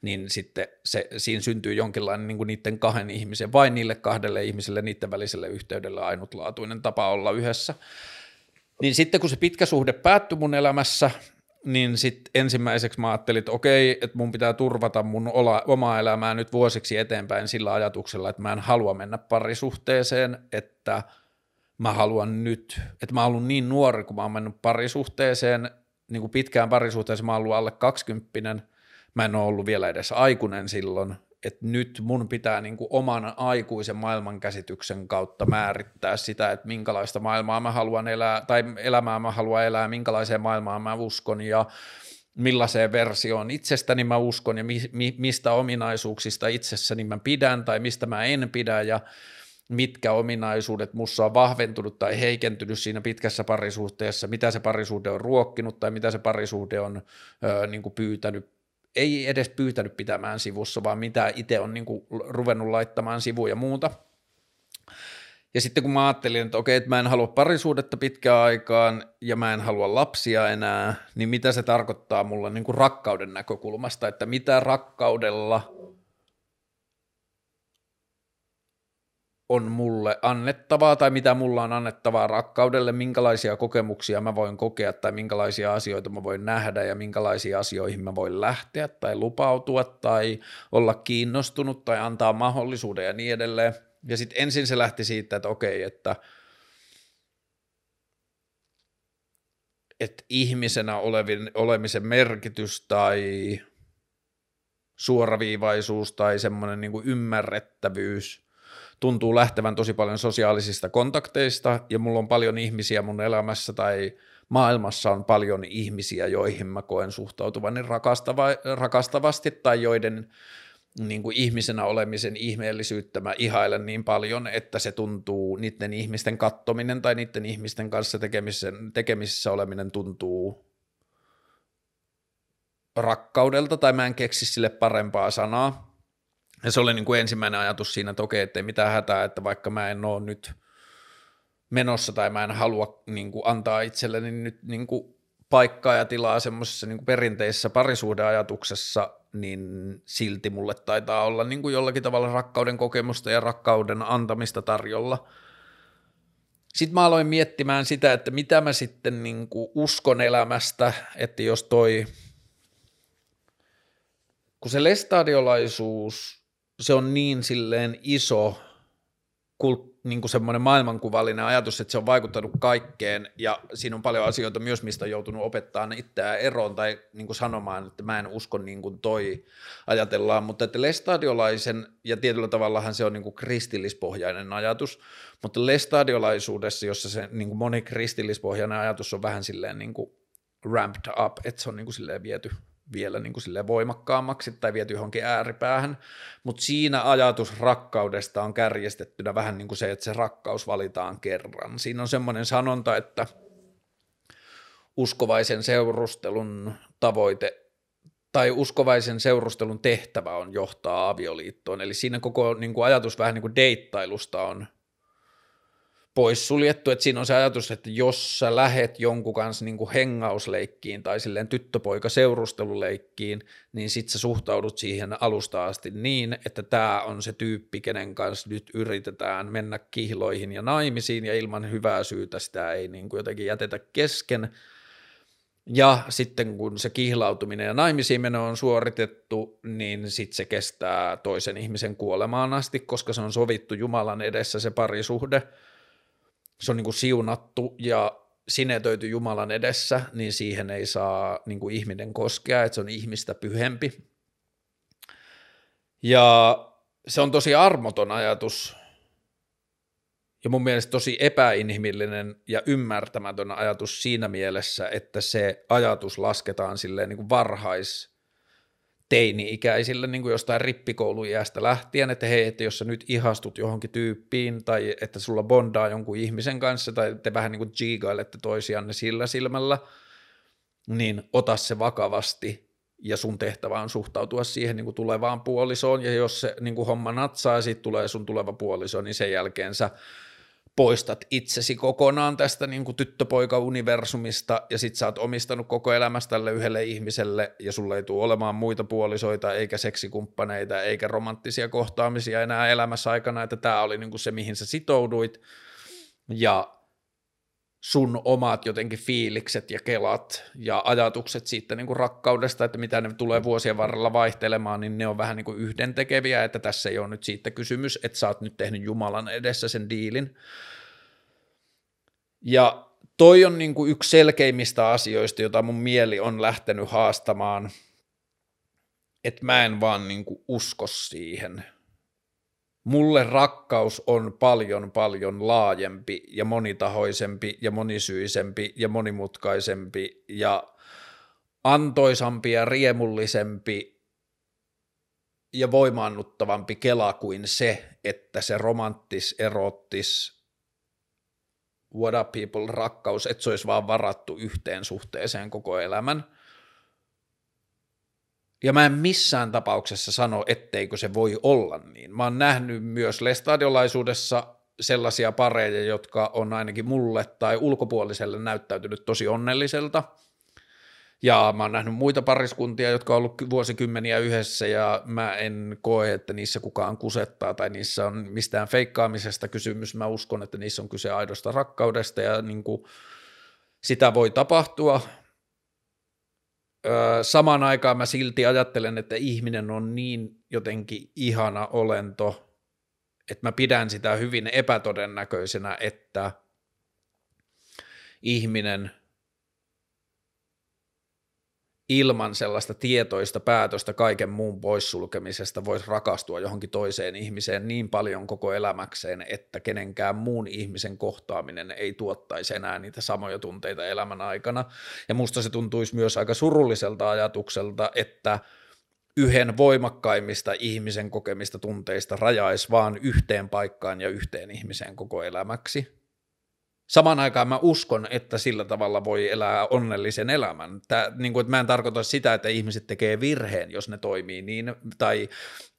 niin sitten se, siinä syntyy jonkinlainen niin kuin niiden kahden ihmisen, vain niille kahdelle ihmiselle, niiden väliselle yhteydelle ainutlaatuinen tapa olla yhdessä. Niin sitten kun se pitkä suhde päättyi mun elämässä, niin sitten ensimmäiseksi mä ajattelin, että okei, että mun pitää turvata mun ola, omaa elämää nyt vuosiksi eteenpäin sillä ajatuksella, että mä en halua mennä parisuhteeseen, että mä haluan nyt, että mä oon niin nuori, kun mä oon mennyt parisuhteeseen, niin kuin pitkään parisuhteeseen, mä oon ollut alle 20, mä en ole ollut vielä edes aikuinen silloin, että nyt mun pitää niin kuin oman aikuisen maailmankäsityksen kautta määrittää sitä, että minkälaista maailmaa mä haluan elää, tai elämää mä haluan elää, minkälaiseen maailmaan mä uskon ja millaiseen versioon itsestäni mä uskon ja mi, mi, mistä ominaisuuksista itsessäni mä pidän tai mistä mä en pidä ja mitkä ominaisuudet mussa on vahventunut tai heikentynyt siinä pitkässä parisuhteessa, mitä se parisuhde on ruokkinut tai mitä se parisuhde on ö, niin kuin pyytänyt ei edes pyytänyt pitämään sivussa, vaan mitä itse on niin kuin ruvennut laittamaan sivuja ja muuta. Ja sitten kun mä ajattelin, että okei, että mä en halua parisuudetta pitkään aikaan ja mä en halua lapsia enää, niin mitä se tarkoittaa mulla niin kuin rakkauden näkökulmasta, että mitä rakkaudella on mulle annettavaa tai mitä mulla on annettavaa rakkaudelle, minkälaisia kokemuksia mä voin kokea tai minkälaisia asioita mä voin nähdä ja minkälaisiin asioihin mä voin lähteä tai lupautua tai olla kiinnostunut tai antaa mahdollisuuden ja niin edelleen. Ja sitten ensin se lähti siitä, että okei, että, että ihmisenä olevin, olemisen merkitys tai suoraviivaisuus tai semmoinen niin ymmärrettävyys – tuntuu lähtevän tosi paljon sosiaalisista kontakteista ja mulla on paljon ihmisiä mun elämässä tai maailmassa on paljon ihmisiä, joihin mä koen suhtautuvani rakastava, rakastavasti tai joiden niin kuin ihmisenä olemisen ihmeellisyyttä mä ihailen niin paljon, että se tuntuu, niiden ihmisten kattominen tai niiden ihmisten kanssa tekemisissä oleminen tuntuu rakkaudelta, tai mä en keksi sille parempaa sanaa, ja se oli niin kuin ensimmäinen ajatus siinä, että okei, ettei mitään hätää, että vaikka mä en ole nyt menossa tai mä en halua niin kuin antaa itselleni nyt niin kuin paikkaa ja tilaa semmoisessa niin perinteisessä parisuhdeajatuksessa, niin silti mulle taitaa olla niin kuin jollakin tavalla rakkauden kokemusta ja rakkauden antamista tarjolla. Sitten mä aloin miettimään sitä, että mitä mä sitten niin kuin uskon elämästä, että jos toi, kun se lestadiolaisuus se on niin silleen iso kult, niin kuin semmoinen maailmankuvallinen ajatus, että se on vaikuttanut kaikkeen ja siinä on paljon asioita myös, mistä on joutunut opettaa itseään eroon tai niin kuin sanomaan, että mä en usko niin kuin toi ajatellaan, mutta että lestadiolaisen ja tietyllä tavallahan se on niin kuin kristillispohjainen ajatus, mutta lestadiolaisuudessa, jossa se niin kuin moni kristillispohjainen ajatus on vähän silleen niin kuin ramped up, että se on niin kuin silleen viety vielä niin kuin voimakkaammaksi tai viety johonkin ääripäähän, mutta siinä ajatus rakkaudesta on kärjestettynä vähän niin kuin se, että se rakkaus valitaan kerran. Siinä on semmoinen sanonta, että uskovaisen seurustelun tavoite tai uskovaisen seurustelun tehtävä on johtaa avioliittoon, eli siinä koko niin kuin ajatus vähän niin kuin deittailusta on – poissuljettu, että siinä on se ajatus, että jos sä lähet jonkun kanssa niin kuin hengausleikkiin tai silleen tyttöpoika seurusteluleikkiin, niin sit sä suhtaudut siihen alusta asti niin, että tämä on se tyyppi, kenen kanssa nyt yritetään mennä kihloihin ja naimisiin ja ilman hyvää syytä sitä ei niin kuin jotenkin jätetä kesken. Ja sitten kun se kihlautuminen ja naimisiin meno on suoritettu, niin sitten se kestää toisen ihmisen kuolemaan asti, koska se on sovittu Jumalan edessä se parisuhde – se on niin kuin siunattu ja sinetöity Jumalan edessä, niin siihen ei saa niin kuin ihminen koskea, että se on ihmistä pyhempi. Ja se on tosi armoton ajatus ja mun mielestä tosi epäinhimillinen ja ymmärtämätön ajatus siinä mielessä, että se ajatus lasketaan silleen niin kuin varhais teini-ikäisille niin kuin jostain rippikoulujäästä lähtien, että hei, että jos sä nyt ihastut johonkin tyyppiin tai että sulla bondaa jonkun ihmisen kanssa tai te vähän niin kuin jigailette toisianne sillä silmällä, niin ota se vakavasti ja sun tehtävä on suhtautua siihen niin kuin tulevaan puolisoon. Ja jos se niin kuin homma natsaa ja siitä tulee sun tuleva puoliso, niin sen jälkeen sä poistat itsesi kokonaan tästä niin kuin tyttöpoika-universumista ja sit sä oot omistanut koko elämästä tälle yhdelle ihmiselle ja sulle ei tule olemaan muita puolisoita eikä seksikumppaneita eikä romanttisia kohtaamisia enää elämässä aikana, että tämä oli niin kuin se, mihin sä sitouduit. Ja sun omat jotenkin fiilikset ja kelat ja ajatukset siitä niin kuin rakkaudesta, että mitä ne tulee vuosien varrella vaihtelemaan, niin ne on vähän niin kuin yhdentekeviä, että tässä ei ole nyt siitä kysymys, että sä oot nyt tehnyt Jumalan edessä sen diilin. Ja toi on niin kuin yksi selkeimmistä asioista, jota mun mieli on lähtenyt haastamaan, että mä en vaan niin kuin usko siihen – Mulle rakkaus on paljon paljon laajempi ja monitahoisempi ja monisyisempi ja monimutkaisempi ja antoisampi ja riemullisempi ja voimaannuttavampi kela kuin se, että se romanttis, erottis, what up people rakkaus, että se olisi vaan varattu yhteen suhteeseen koko elämän – ja mä en missään tapauksessa sano, etteikö se voi olla niin. Mä oon nähnyt myös lestadiolaisuudessa sellaisia pareja, jotka on ainakin mulle tai ulkopuoliselle näyttäytynyt tosi onnelliselta. Ja mä oon nähnyt muita pariskuntia, jotka on ollut vuosikymmeniä yhdessä ja mä en koe, että niissä kukaan kusettaa tai niissä on mistään feikkaamisesta kysymys. Mä uskon, että niissä on kyse aidosta rakkaudesta ja niin kuin sitä voi tapahtua, samaan aikaan mä silti ajattelen, että ihminen on niin jotenkin ihana olento, että mä pidän sitä hyvin epätodennäköisenä, että ihminen ilman sellaista tietoista päätöstä kaiken muun poissulkemisesta voisi rakastua johonkin toiseen ihmiseen niin paljon koko elämäkseen, että kenenkään muun ihmisen kohtaaminen ei tuottaisi enää niitä samoja tunteita elämän aikana. Ja musta se tuntuisi myös aika surulliselta ajatukselta, että yhden voimakkaimmista ihmisen kokemista tunteista rajaisi vaan yhteen paikkaan ja yhteen ihmiseen koko elämäksi samaan aikaan mä uskon, että sillä tavalla voi elää onnellisen elämän. Tää, niin kuin, että mä en tarkoita sitä, että ihmiset tekee virheen, jos ne toimii niin, tai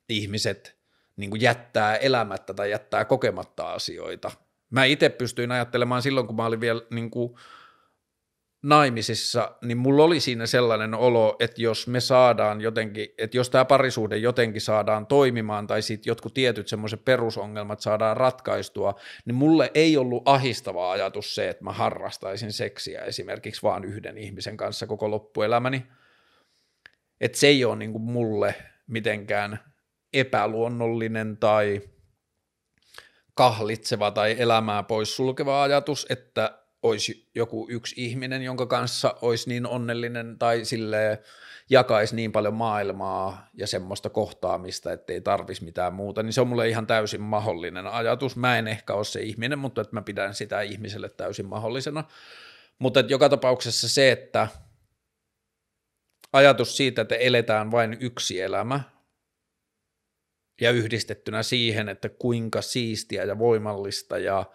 ihmiset niin jättää elämättä tai jättää kokematta asioita. Mä itse pystyin ajattelemaan silloin, kun mä olin vielä niin kuin, naimisissa, niin mulla oli siinä sellainen olo, että jos me saadaan jotenkin, että jos tämä parisuhde jotenkin saadaan toimimaan tai sitten jotkut tietyt semmoiset perusongelmat saadaan ratkaistua, niin mulle ei ollut ahistava ajatus se, että mä harrastaisin seksiä esimerkiksi vaan yhden ihmisen kanssa koko loppuelämäni. Että se ei ole niin mulle mitenkään epäluonnollinen tai kahlitseva tai elämää poissulkeva ajatus, että olisi joku yksi ihminen, jonka kanssa olisi niin onnellinen tai sille jakaisi niin paljon maailmaa ja semmoista kohtaamista, että ei tarvisi mitään muuta, niin se on mulle ihan täysin mahdollinen ajatus. Mä en ehkä ole se ihminen, mutta että mä pidän sitä ihmiselle täysin mahdollisena. Mutta että joka tapauksessa se, että ajatus siitä, että eletään vain yksi elämä, ja yhdistettynä siihen, että kuinka siistiä ja voimallista ja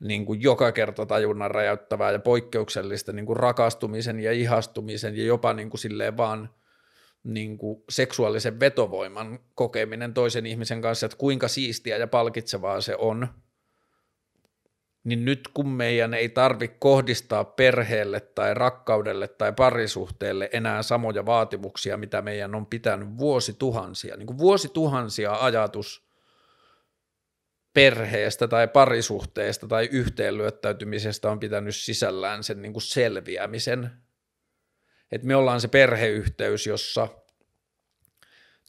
niin kuin joka kerta tajunnan räjäyttävää ja poikkeuksellista niin kuin rakastumisen ja ihastumisen ja jopa niin kuin silleen vaan niin kuin seksuaalisen vetovoiman kokeminen toisen ihmisen kanssa, että kuinka siistiä ja palkitsevaa se on, niin nyt kun meidän ei tarvitse kohdistaa perheelle tai rakkaudelle tai parisuhteelle enää samoja vaatimuksia, mitä meidän on pitänyt vuosituhansia, niin kuin vuosituhansia ajatus – perheestä tai parisuhteesta tai yhteenlyöttäytymisestä on pitänyt sisällään sen niin kuin selviämisen. Et me ollaan se perheyhteys, jossa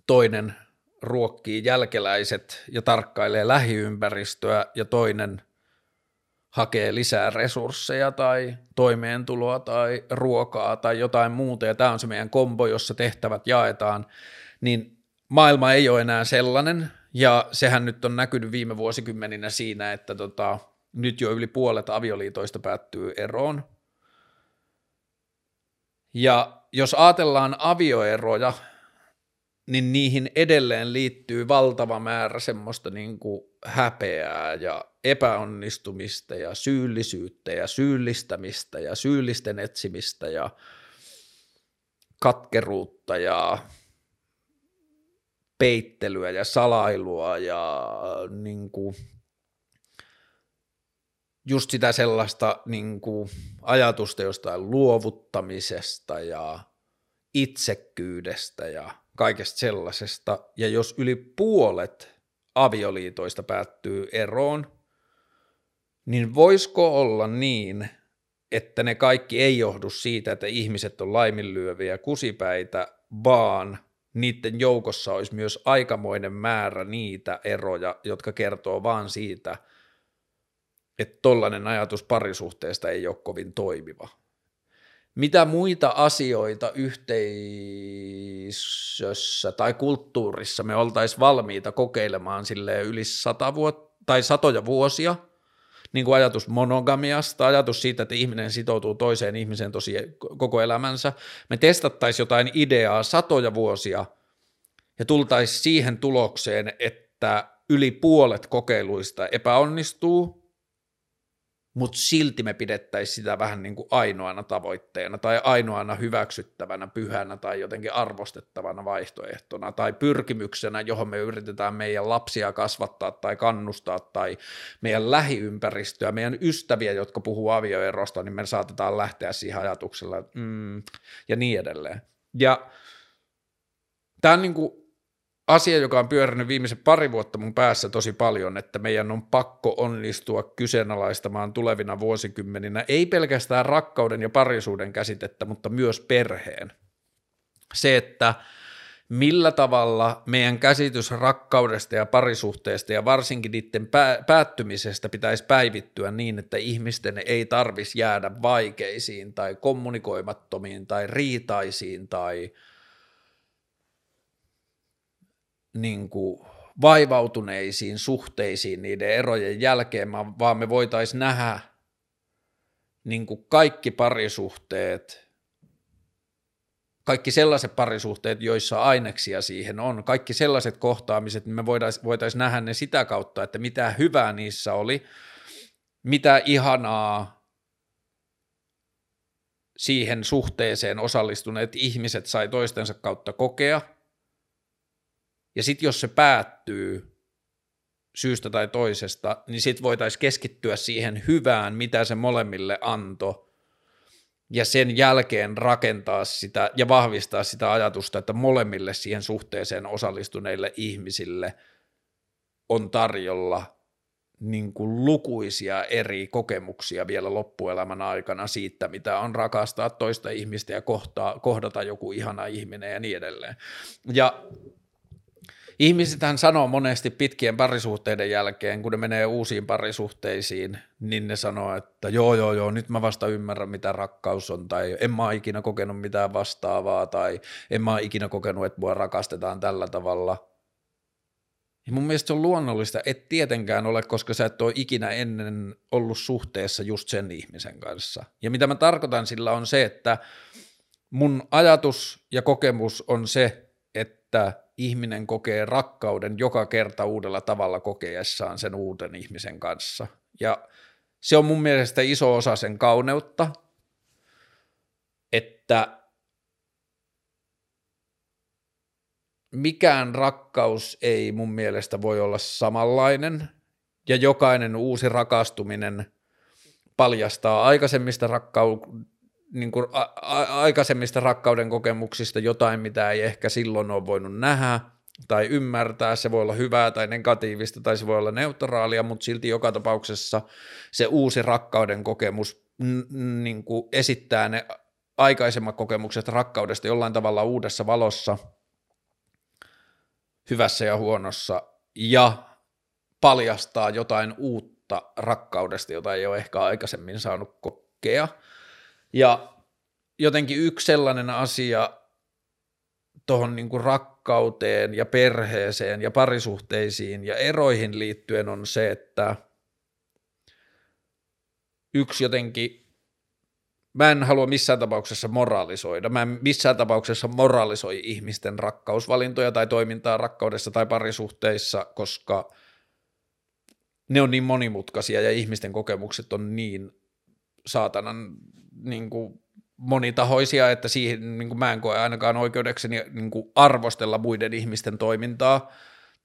toinen ruokkii jälkeläiset ja tarkkailee lähiympäristöä ja toinen hakee lisää resursseja tai toimeentuloa tai ruokaa tai jotain muuta ja tämä on se meidän kombo, jossa tehtävät jaetaan, niin maailma ei ole enää sellainen, ja sehän nyt on näkynyt viime vuosikymmeninä siinä, että tota, nyt jo yli puolet avioliitoista päättyy eroon. Ja jos ajatellaan avioeroja niin niihin edelleen liittyy valtava määrä semmoista niin kuin häpeää ja epäonnistumista ja syyllisyyttä ja syyllistämistä ja syyllisten etsimistä ja katkeruutta ja peittelyä ja salailua ja niin kuin, just sitä sellaista niin kuin, ajatusta jostain luovuttamisesta ja itsekkyydestä ja kaikesta sellaisesta. Ja jos yli puolet avioliitoista päättyy eroon, niin voisiko olla niin, että ne kaikki ei johdu siitä, että ihmiset on laiminlyöviä kusipäitä, vaan niiden joukossa olisi myös aikamoinen määrä niitä eroja, jotka kertoo vaan siitä, että tollainen ajatus parisuhteesta ei ole kovin toimiva. Mitä muita asioita yhteisössä tai kulttuurissa me oltaisiin valmiita kokeilemaan sille yli sata vuotta tai satoja vuosia – niin kuin ajatus monogamiasta, ajatus siitä, että ihminen sitoutuu toiseen ihmiseen tosi koko elämänsä. Me testattaisiin jotain ideaa satoja vuosia ja tultaisiin siihen tulokseen, että yli puolet kokeiluista epäonnistuu, mutta silti me pidettäisiin sitä vähän niin kuin ainoana tavoitteena tai ainoana hyväksyttävänä, pyhänä tai jotenkin arvostettavana vaihtoehtona tai pyrkimyksenä, johon me yritetään meidän lapsia kasvattaa tai kannustaa tai meidän lähiympäristöä, meidän ystäviä, jotka puhuu avioerosta, niin me saatetaan lähteä siihen ajatuksella mm, ja niin edelleen. Ja tämä on niin kuin asia, joka on pyörinyt viimeisen pari vuotta mun päässä tosi paljon, että meidän on pakko onnistua kyseenalaistamaan tulevina vuosikymmeninä ei pelkästään rakkauden ja parisuuden käsitettä, mutta myös perheen. Se, että millä tavalla meidän käsitys rakkaudesta ja parisuhteesta ja varsinkin niiden päättymisestä pitäisi päivittyä niin, että ihmisten ei tarvisi jäädä vaikeisiin tai kommunikoimattomiin tai riitaisiin tai – niin kuin vaivautuneisiin suhteisiin niiden erojen jälkeen, vaan me voitaisiin nähdä niin kuin kaikki parisuhteet, kaikki sellaiset parisuhteet, joissa aineksia siihen on, kaikki sellaiset kohtaamiset, niin me voitaisiin voitais nähdä ne sitä kautta, että mitä hyvää niissä oli, mitä ihanaa siihen suhteeseen osallistuneet ihmiset sai toistensa kautta kokea – ja sitten jos se päättyy syystä tai toisesta, niin sitten voitaisiin keskittyä siihen hyvään, mitä se molemmille antoi, ja sen jälkeen rakentaa sitä ja vahvistaa sitä ajatusta, että molemmille siihen suhteeseen osallistuneille ihmisille on tarjolla niin kuin lukuisia eri kokemuksia vielä loppuelämän aikana siitä, mitä on rakastaa toista ihmistä ja kohtaa, kohdata joku ihana ihminen ja niin edelleen. Ja Ihmisethän sanoo monesti pitkien parisuhteiden jälkeen, kun ne menee uusiin parisuhteisiin, niin ne sanoo, että joo, joo, joo, nyt mä vasta ymmärrän, mitä rakkaus on, tai en mä ikinä kokenut mitään vastaavaa, tai en mä ikinä kokenut, että mua rakastetaan tällä tavalla. Ja mun mielestä se on luonnollista, et tietenkään ole, koska sä et ole ikinä ennen ollut suhteessa just sen ihmisen kanssa. Ja mitä mä tarkoitan sillä on se, että mun ajatus ja kokemus on se, että ihminen kokee rakkauden joka kerta uudella tavalla kokeessaan sen uuden ihmisen kanssa. Ja se on mun mielestä iso osa sen kauneutta, että mikään rakkaus ei mun mielestä voi olla samanlainen, ja jokainen uusi rakastuminen paljastaa aikaisemmista rakkau- niin kuin a- a- aikaisemmista rakkauden kokemuksista jotain, mitä ei ehkä silloin ole voinut nähdä tai ymmärtää. Se voi olla hyvää tai negatiivista tai se voi olla neutraalia, mutta silti joka tapauksessa se uusi rakkauden kokemus n- niin kuin esittää ne aikaisemmat kokemukset rakkaudesta jollain tavalla uudessa valossa, hyvässä ja huonossa, ja paljastaa jotain uutta rakkaudesta, jota ei ole ehkä aikaisemmin saanut kokea – ja jotenkin yksi sellainen asia tuohon niin rakkauteen ja perheeseen ja parisuhteisiin ja eroihin liittyen on se, että yksi jotenkin mä en halua missään tapauksessa moralisoida. Mä en missään tapauksessa moralisoi ihmisten rakkausvalintoja tai toimintaa rakkaudessa tai parisuhteissa, koska ne on niin monimutkaisia ja ihmisten kokemukset on niin saatanan niin kuin monitahoisia, että siihen niin kuin mä en koe ainakaan oikeudekseni niin kuin arvostella muiden ihmisten toimintaa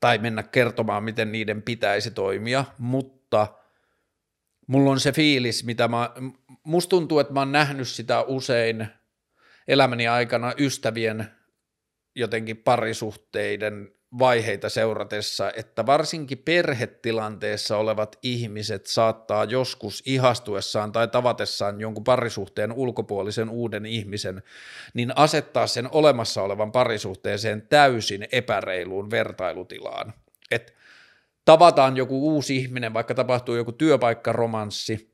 tai mennä kertomaan, miten niiden pitäisi toimia, mutta mulla on se fiilis, mitä mä, musta tuntuu, että mä oon nähnyt sitä usein elämäni aikana ystävien jotenkin parisuhteiden vaiheita seuratessa, että varsinkin perhetilanteessa olevat ihmiset saattaa joskus ihastuessaan tai tavatessaan jonkun parisuhteen ulkopuolisen uuden ihmisen, niin asettaa sen olemassa olevan parisuhteeseen täysin epäreiluun vertailutilaan. Että tavataan joku uusi ihminen, vaikka tapahtuu joku työpaikkaromanssi,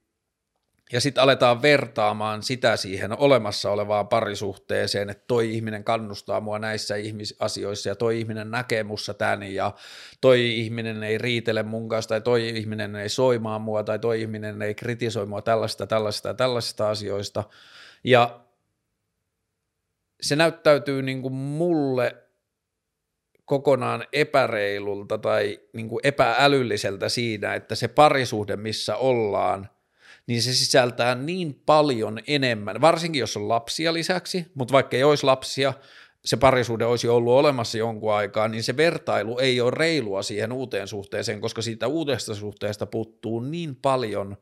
ja sitten aletaan vertaamaan sitä siihen olemassa olevaan parisuhteeseen, että toi ihminen kannustaa mua näissä ihmisasioissa ja toi ihminen näkee mussa tän ja toi ihminen ei riitele mun kanssa tai toi ihminen ei soimaa mua tai toi ihminen ei kritisoi mua tällaista, tällaista ja tällaisista asioista. Ja se näyttäytyy niin kuin mulle kokonaan epäreilulta tai niin kuin epäälylliseltä siinä, että se parisuhde, missä ollaan – niin se sisältää niin paljon enemmän, varsinkin jos on lapsia lisäksi, mutta vaikka ei olisi lapsia, se parisuhde olisi ollut olemassa jonkun aikaa, niin se vertailu ei ole reilua siihen uuteen suhteeseen, koska siitä uudesta suhteesta puuttuu niin paljon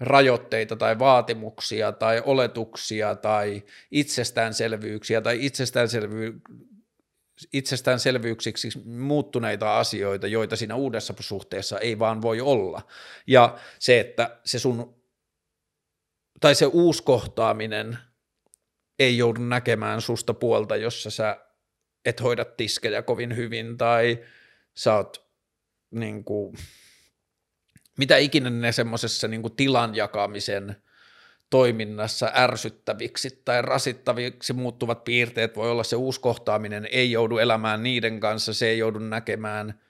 rajoitteita tai vaatimuksia tai oletuksia tai itsestäänselvyyksiä tai itsestäänselvy- itsestäänselvyyksiksi muuttuneita asioita, joita siinä uudessa suhteessa ei vaan voi olla. Ja se, että se sun, tai se uusi kohtaaminen ei joudu näkemään susta puolta, jossa sä et hoida tiskejä kovin hyvin, tai sä oot niin kuin, mitä ikinä ne semmoisessa niin tilan jakamisen – toiminnassa ärsyttäviksi tai rasittaviksi muuttuvat piirteet. Voi olla se uusi kohtaaminen, ei joudu elämään niiden kanssa, se ei joudu näkemään.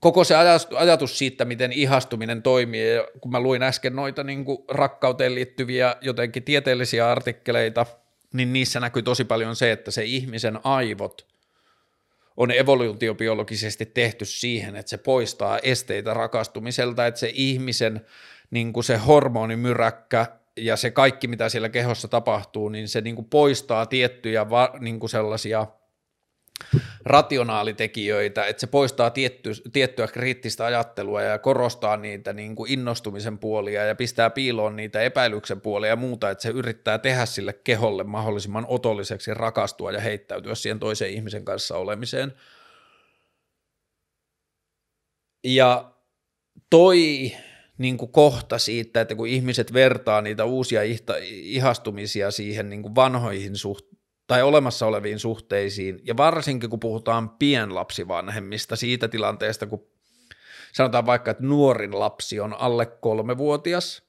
Koko se ajatus siitä, miten ihastuminen toimii, ja kun mä luin äsken noita niin kuin rakkauteen liittyviä jotenkin tieteellisiä artikkeleita, niin niissä näkyy tosi paljon se, että se ihmisen aivot on evoluutiobiologisesti tehty siihen, että se poistaa esteitä rakastumiselta, että se ihmisen niin kuin se hormonimyräkkä ja se kaikki, mitä siellä kehossa tapahtuu, niin se niin kuin poistaa tiettyjä va, niin kuin sellaisia rationaalitekijöitä, että se poistaa tietty, tiettyä kriittistä ajattelua ja korostaa niitä niin kuin innostumisen puolia ja pistää piiloon niitä epäilyksen puolia ja muuta, että se yrittää tehdä sille keholle mahdollisimman otolliseksi rakastua ja heittäytyä siihen toisen ihmisen kanssa olemiseen. Ja toi niin kuin kohta siitä, että kun ihmiset vertaa niitä uusia ihastumisia siihen niin kuin vanhoihin suht tai olemassa oleviin suhteisiin, ja varsinkin kun puhutaan pienlapsivanhemmista siitä tilanteesta, kun sanotaan vaikka, että nuorin lapsi on alle kolmevuotias,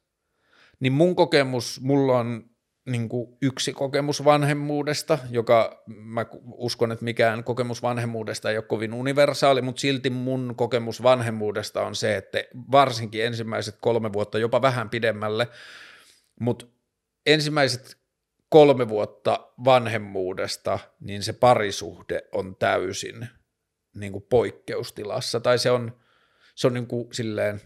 niin mun kokemus, mulla on niin kuin yksi kokemus vanhemmuudesta, joka mä uskon, että mikään kokemus vanhemmuudesta ei ole kovin universaali, mutta silti mun kokemus vanhemmuudesta on se, että varsinkin ensimmäiset kolme vuotta, jopa vähän pidemmälle, mutta ensimmäiset kolme vuotta vanhemmuudesta, niin se parisuhde on täysin niin kuin poikkeustilassa, tai se on, se on niin kuin silleen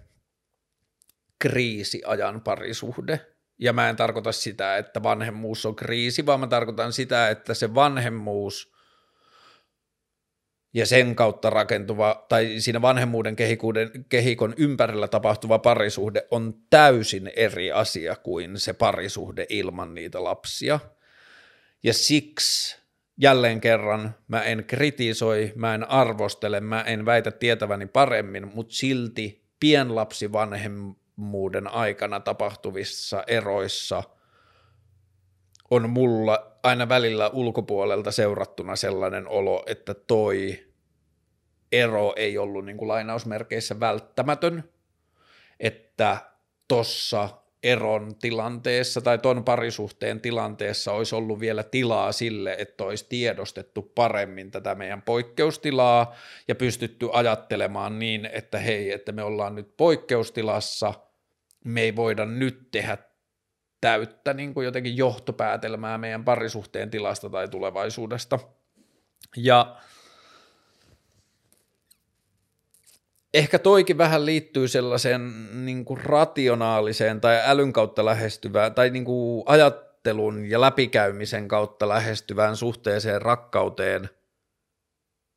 kriisiajan parisuhde, ja mä en tarkoita sitä, että vanhemmuus on kriisi, vaan mä tarkoitan sitä, että se vanhemmuus ja sen kautta rakentuva, tai siinä vanhemmuuden kehikon ympärillä tapahtuva parisuhde on täysin eri asia kuin se parisuhde ilman niitä lapsia. Ja siksi jälleen kerran mä en kritisoi, mä en arvostele, mä en väitä tietäväni paremmin, mutta silti pienlapsi vanhem, vanhemmuuden aikana tapahtuvissa eroissa on mulla aina välillä ulkopuolelta seurattuna sellainen olo, että toi ero ei ollut niin kuin lainausmerkeissä välttämätön, että tossa eron tilanteessa tai ton parisuhteen tilanteessa olisi ollut vielä tilaa sille, että olisi tiedostettu paremmin tätä meidän poikkeustilaa ja pystytty ajattelemaan niin, että hei, että me ollaan nyt poikkeustilassa – me ei voida nyt tehdä täyttä niin kuin jotenkin johtopäätelmää meidän parisuhteen tilasta tai tulevaisuudesta. Ja ehkä toikin vähän liittyy sellaiseen niin kuin rationaaliseen tai älyn kautta lähestyvään tai niin kuin ajattelun ja läpikäymisen kautta lähestyvään suhteeseen rakkauteen,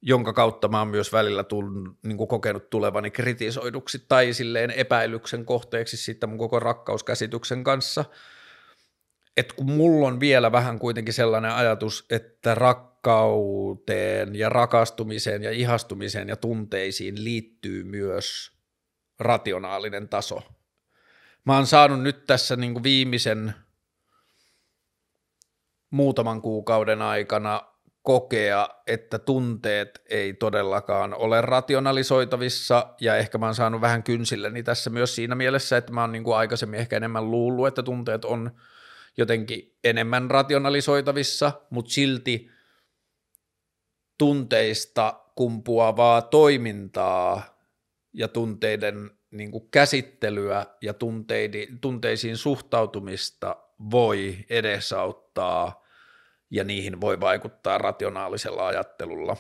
jonka kautta mä oon myös välillä tull, niin kuin kokenut tulevani kritisoiduksi tai silleen epäilyksen kohteeksi sitten mun koko rakkauskäsityksen kanssa – että kun mulla on vielä vähän kuitenkin sellainen ajatus, että rakkauteen ja rakastumiseen ja ihastumiseen ja tunteisiin liittyy myös rationaalinen taso. Mä oon saanut nyt tässä niin kuin viimeisen muutaman kuukauden aikana kokea, että tunteet ei todellakaan ole rationalisoitavissa, ja ehkä mä oon saanut vähän kynsilleni tässä myös siinä mielessä, että mä oon niin kuin aikaisemmin ehkä enemmän luullut, että tunteet on – jotenkin enemmän rationalisoitavissa, mutta silti tunteista kumpuavaa toimintaa ja tunteiden niin kuin käsittelyä ja tunteisiin suhtautumista voi edesauttaa ja niihin voi vaikuttaa rationaalisella ajattelulla.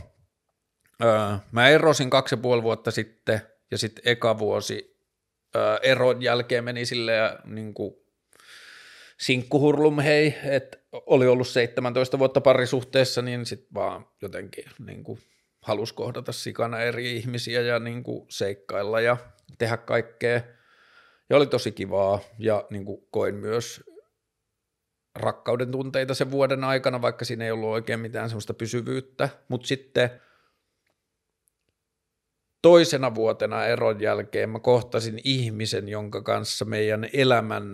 Öö, mä erosin kaksi ja puoli vuotta sitten ja sitten eka vuosi öö, eron jälkeen meni silleen niin kuin sinkkuhurlum hei, että oli ollut 17 vuotta parisuhteessa, niin sitten vaan jotenkin niin kuin halusi kohdata sikana eri ihmisiä ja niin kuin seikkailla ja tehdä kaikkea. Ja oli tosi kivaa ja niin kuin koin myös rakkauden tunteita sen vuoden aikana, vaikka siinä ei ollut oikein mitään semmoista pysyvyyttä, mutta sitten toisena vuotena eron jälkeen mä kohtasin ihmisen, jonka kanssa meidän elämän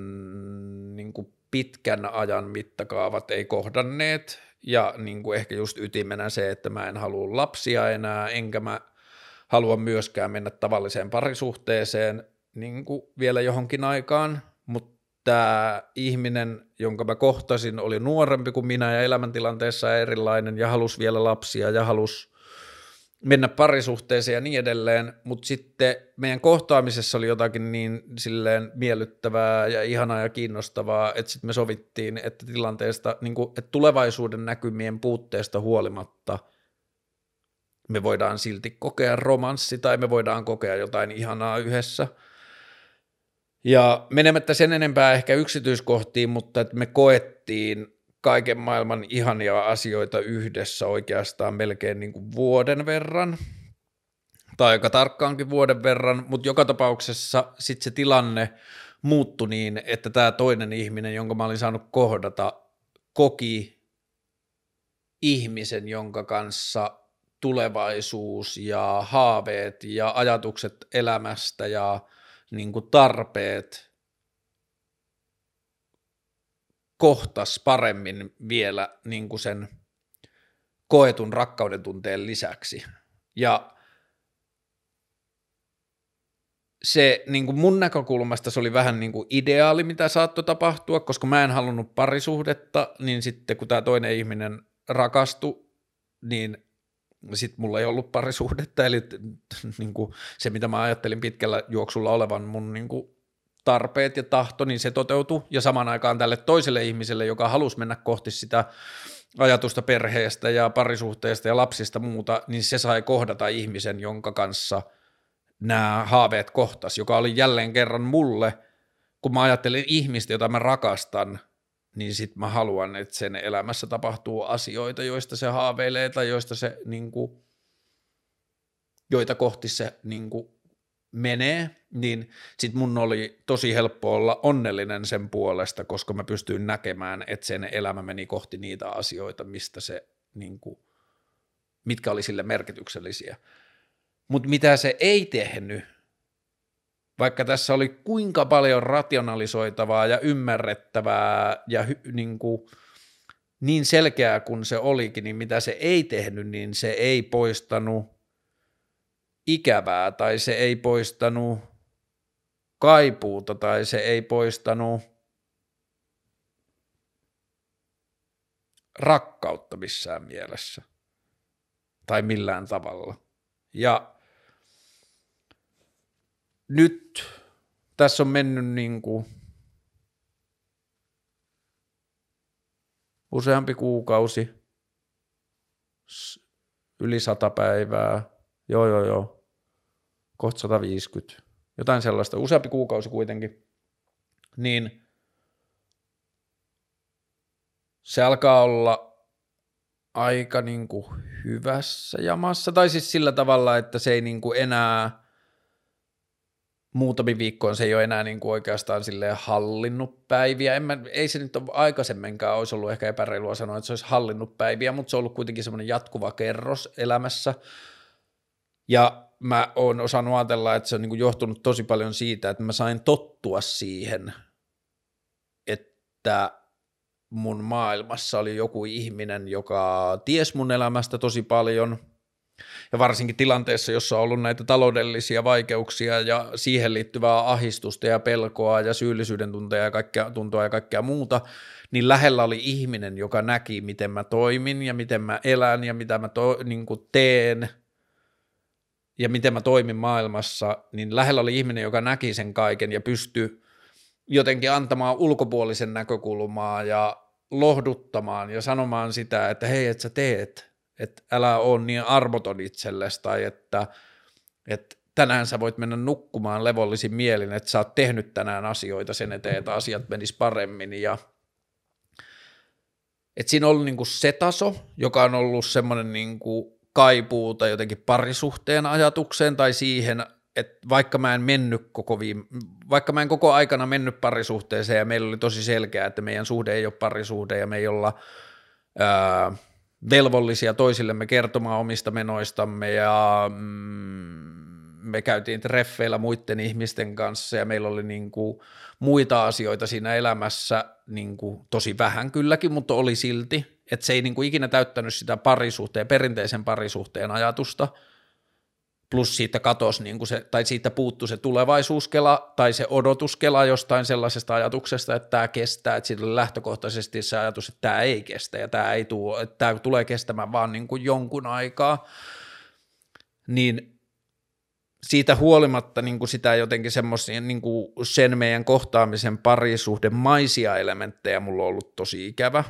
niin kuin pitkän ajan mittakaavat ei kohdanneet, ja niin kuin ehkä just ytimenä se, että mä en halua lapsia enää, enkä mä halua myöskään mennä tavalliseen parisuhteeseen niin kuin vielä johonkin aikaan, mutta tämä ihminen, jonka mä kohtasin, oli nuorempi kuin minä ja elämäntilanteessa erilainen ja halusi vielä lapsia ja halusi mennä parisuhteeseen ja niin edelleen, mutta sitten meidän kohtaamisessa oli jotakin niin silleen miellyttävää ja ihanaa ja kiinnostavaa, että sitten me sovittiin, että tilanteesta, niin kuin, että tulevaisuuden näkymien puutteesta huolimatta me voidaan silti kokea romanssi tai me voidaan kokea jotain ihanaa yhdessä. Ja menemättä sen enempää ehkä yksityiskohtiin, mutta että me koettiin kaiken maailman ihania asioita yhdessä oikeastaan melkein niin kuin vuoden verran, tai aika tarkkaankin vuoden verran, mutta joka tapauksessa sitten se tilanne muuttui niin, että tämä toinen ihminen, jonka mä olin saanut kohdata, koki ihmisen, jonka kanssa tulevaisuus ja haaveet ja ajatukset elämästä ja niin kuin tarpeet kohtas paremmin vielä niin kuin sen koetun rakkauden tunteen lisäksi. Ja se niin kuin mun näkökulmasta se oli vähän niin kuin ideaali, mitä saattoi tapahtua, koska mä en halunnut parisuhdetta, niin sitten kun tämä toinen ihminen rakastui, niin sitten mulla ei ollut parisuhdetta, eli niin kuin se, mitä mä ajattelin pitkällä juoksulla olevan mun niin kuin tarpeet ja tahto, niin se toteutui, ja samaan aikaan tälle toiselle ihmiselle, joka halusi mennä kohti sitä ajatusta perheestä ja parisuhteesta ja lapsista muuta, niin se sai kohdata ihmisen, jonka kanssa nämä haaveet kohtas, joka oli jälleen kerran mulle, kun mä ajattelin ihmistä, jota mä rakastan, niin sit mä haluan, että sen elämässä tapahtuu asioita, joista se haaveilee tai joista se, niin kuin, joita kohti se niin kuin, menee, niin sit mun oli tosi helppo olla onnellinen sen puolesta, koska mä pystyin näkemään, että sen elämä meni kohti niitä asioita, mistä se, niin kuin, mitkä oli sille merkityksellisiä. Mutta mitä se ei tehnyt, vaikka tässä oli kuinka paljon rationalisoitavaa ja ymmärrettävää ja hy, niin, kuin, niin selkeää kuin se olikin, niin mitä se ei tehnyt, niin se ei poistanut ikävää tai se ei poistanut kaipuuta tai se ei poistanut rakkautta missään mielessä tai millään tavalla. Ja nyt tässä on mennyt niin kuin useampi kuukausi, yli sata päivää, joo joo joo, kohta 150, jotain sellaista, useampi kuukausi kuitenkin, niin se alkaa olla aika niin kuin hyvässä jamassa, tai siis sillä tavalla, että se ei niin kuin enää muutamiin viikkoon se ei ole enää niin kuin oikeastaan silleen hallinnut päiviä. En mä, ei se nyt ole aikaisemminkaan olisi ollut ehkä epäreilua sanoa, että se olisi hallinnut päiviä, mutta se on ollut kuitenkin semmoinen jatkuva kerros elämässä. Ja mä oon osannut ajatella, että se on niin johtunut tosi paljon siitä, että mä sain tottua siihen, että mun maailmassa oli joku ihminen, joka ties mun elämästä tosi paljon – ja varsinkin tilanteessa, jossa on ollut näitä taloudellisia vaikeuksia ja siihen liittyvää ahistusta ja pelkoa ja syyllisyyden tuntoa ja kaikkea, tuntoa ja kaikkea muuta, niin lähellä oli ihminen, joka näki, miten mä toimin ja miten mä elän ja mitä mä to, niin teen ja miten mä toimin maailmassa, niin lähellä oli ihminen, joka näki sen kaiken ja pystyi jotenkin antamaan ulkopuolisen näkökulmaa ja lohduttamaan ja sanomaan sitä, että hei, että sä teet – että älä ole niin armoton itsellesi tai että, että tänään sä voit mennä nukkumaan levollisin mielin, että sä oot tehnyt tänään asioita sen eteen, että asiat menis paremmin ja että siinä on ollut niinku se taso, joka on ollut semmoinen niinku kaipuu tai jotenkin parisuhteen ajatukseen tai siihen, että vaikka mä en mennyt koko viime, vaikka mä en koko aikana mennyt parisuhteeseen ja meillä oli tosi selkeää, että meidän suhde ei ole parisuhde ja me ei olla ää, velvollisia toisillemme kertomaan omista menoistamme ja mm, me käytiin treffeillä muiden ihmisten kanssa ja meillä oli niin kuin muita asioita siinä elämässä niin kuin tosi vähän kylläkin, mutta oli silti, että se ei niin kuin ikinä täyttänyt sitä parisuhteen, perinteisen parisuhteen ajatusta – plus siitä katos, niin kuin se, tai siitä puuttu se tulevaisuuskela tai se odotuskela jostain sellaisesta ajatuksesta, että tämä kestää, että oli lähtökohtaisesti se ajatus, että tämä ei kestä ja tämä, ei tuo, että tämä tulee kestämään vaan niin kuin jonkun aikaa, niin siitä huolimatta niin kuin sitä jotenkin semmoisia niin sen meidän kohtaamisen parisuhden maisia elementtejä mulla on ollut tosi ikävä,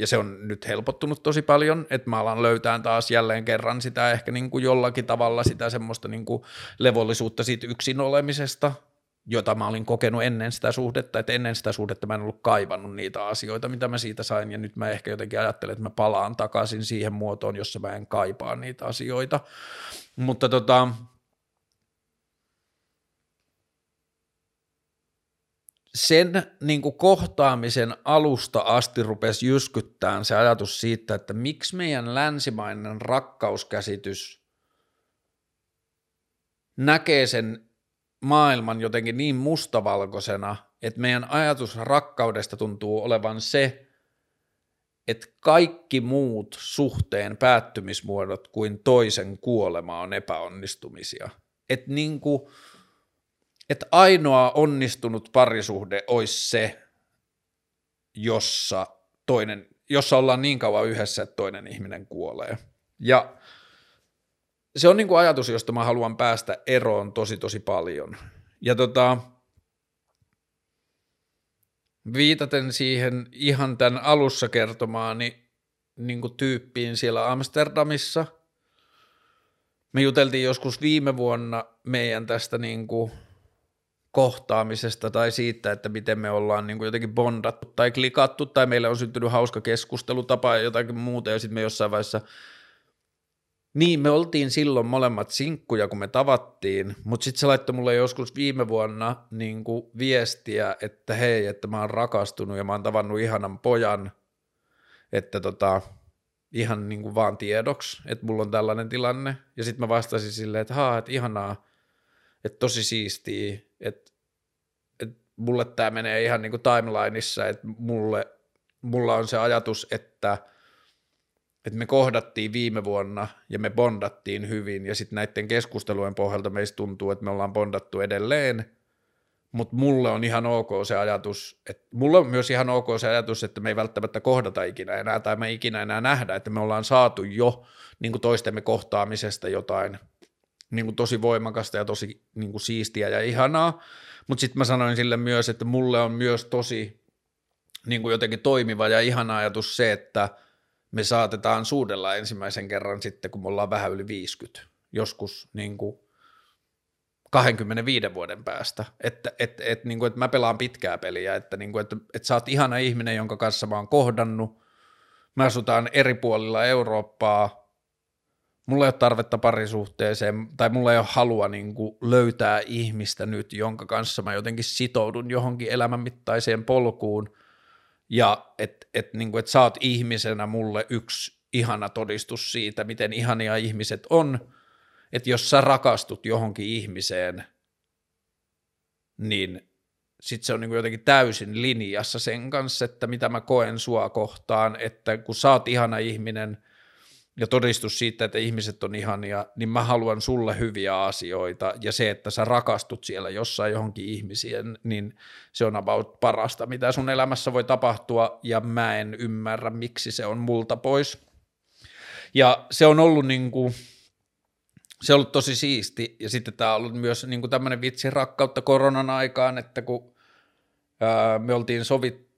ja se on nyt helpottunut tosi paljon, että mä alan löytää taas jälleen kerran sitä ehkä niin kuin jollakin tavalla sitä semmoista niin kuin levollisuutta siitä yksin olemisesta, jota mä olin kokenut ennen sitä suhdetta, että ennen sitä suhdetta mä en ollut kaivannut niitä asioita, mitä mä siitä sain, ja nyt mä ehkä jotenkin ajattelen, että mä palaan takaisin siihen muotoon, jossa mä en kaipaa niitä asioita, mutta tota, sen niin kuin kohtaamisen alusta asti rupesi jyskyttämään se ajatus siitä, että miksi meidän länsimainen rakkauskäsitys näkee sen maailman jotenkin niin mustavalkoisena, että meidän ajatus rakkaudesta tuntuu olevan se, että kaikki muut suhteen päättymismuodot kuin toisen kuolema on epäonnistumisia. Että niin kuin – että ainoa onnistunut parisuhde olisi se, jossa, toinen, jossa ollaan niin kauan yhdessä, että toinen ihminen kuolee. Ja se on niin kuin ajatus, josta mä haluan päästä eroon tosi tosi paljon. Ja tota, viitaten siihen ihan tämän alussa kertomaani niin kuin tyyppiin siellä Amsterdamissa. Me juteltiin joskus viime vuonna meidän tästä niin kuin – kohtaamisesta tai siitä, että miten me ollaan niin kuin jotenkin bondattu tai klikattu tai meille on syntynyt hauska keskustelutapa ja jotakin muuta ja sitten me jossain vaiheessa niin, me oltiin silloin molemmat sinkkuja, kun me tavattiin, mutta sitten se laittoi mulle joskus viime vuonna niin kuin viestiä, että hei, että mä oon rakastunut ja mä oon tavannut ihanan pojan, että tota, ihan niin kuin vaan tiedoksi, että mulla on tällainen tilanne. Ja sitten mä vastasin silleen, että haa, että ihanaa, että tosi siistiä, että, että mulle tämä menee ihan niin kuin timelineissa, että mulle, mulla on se ajatus, että, että me kohdattiin viime vuonna ja me bondattiin hyvin ja sitten näiden keskustelujen pohjalta meistä tuntuu, että me ollaan bondattu edelleen, mutta mulle on ihan ok se ajatus, että mulle on myös ihan ok se ajatus, että me ei välttämättä kohdata ikinä enää tai me ei ikinä enää nähdä, että me ollaan saatu jo niin kuin toistemme kohtaamisesta jotain – niin kuin tosi voimakasta ja tosi niin kuin siistiä ja ihanaa, mutta sitten mä sanoin sille myös, että mulle on myös tosi niin kuin jotenkin toimiva ja ihana ajatus se, että me saatetaan suudella ensimmäisen kerran sitten, kun me ollaan vähän yli 50, joskus niin kuin 25 vuoden päästä, että et, et, niin kuin, että mä pelaan pitkää peliä, että, niin kuin, että, että sä oot ihana ihminen, jonka kanssa mä oon kohdannut, me asutaan eri puolilla Eurooppaa, mulla ei ole tarvetta parisuhteeseen, tai mulla ei ole halua niin kuin löytää ihmistä nyt, jonka kanssa mä jotenkin sitoudun johonkin elämänmittaiseen polkuun, ja että et, niin et sä oot ihmisenä mulle yksi ihana todistus siitä, miten ihania ihmiset on, että jos sä rakastut johonkin ihmiseen, niin sitten se on niin jotenkin täysin linjassa sen kanssa, että mitä mä koen sua kohtaan, että kun sä oot ihana ihminen ja todistus siitä, että ihmiset on ihania, niin mä haluan sulle hyviä asioita. Ja se, että sä rakastut siellä jossain johonkin ihmisien, niin se on about parasta, mitä sun elämässä voi tapahtua. Ja mä en ymmärrä, miksi se on multa pois. Ja se on ollut niin kuin, se on ollut tosi siisti. Ja sitten tämä on ollut myös niin tämmöinen vitsi rakkautta koronan aikaan, että kun ää, me oltiin sovittu,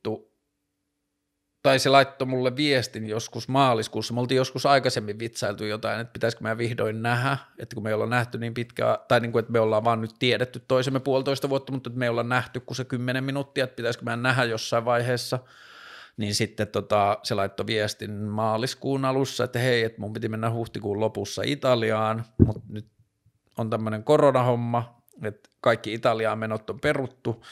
tai se laittoi mulle viestin joskus maaliskuussa, me oltiin joskus aikaisemmin vitsailtu jotain, että pitäisikö me vihdoin nähdä, että kun me ollaan nähty niin pitkään, tai niin kuin, että me ollaan vaan nyt tiedetty toisemme puolitoista vuotta, mutta että me ollaan nähty kuin se kymmenen minuuttia, että pitäisikö me nähdä jossain vaiheessa – niin sitten tota, se laittoi viestin maaliskuun alussa, että hei, että mun piti mennä huhtikuun lopussa Italiaan, mutta nyt on tämmöinen koronahomma, että kaikki Italiaan menot on peruttu,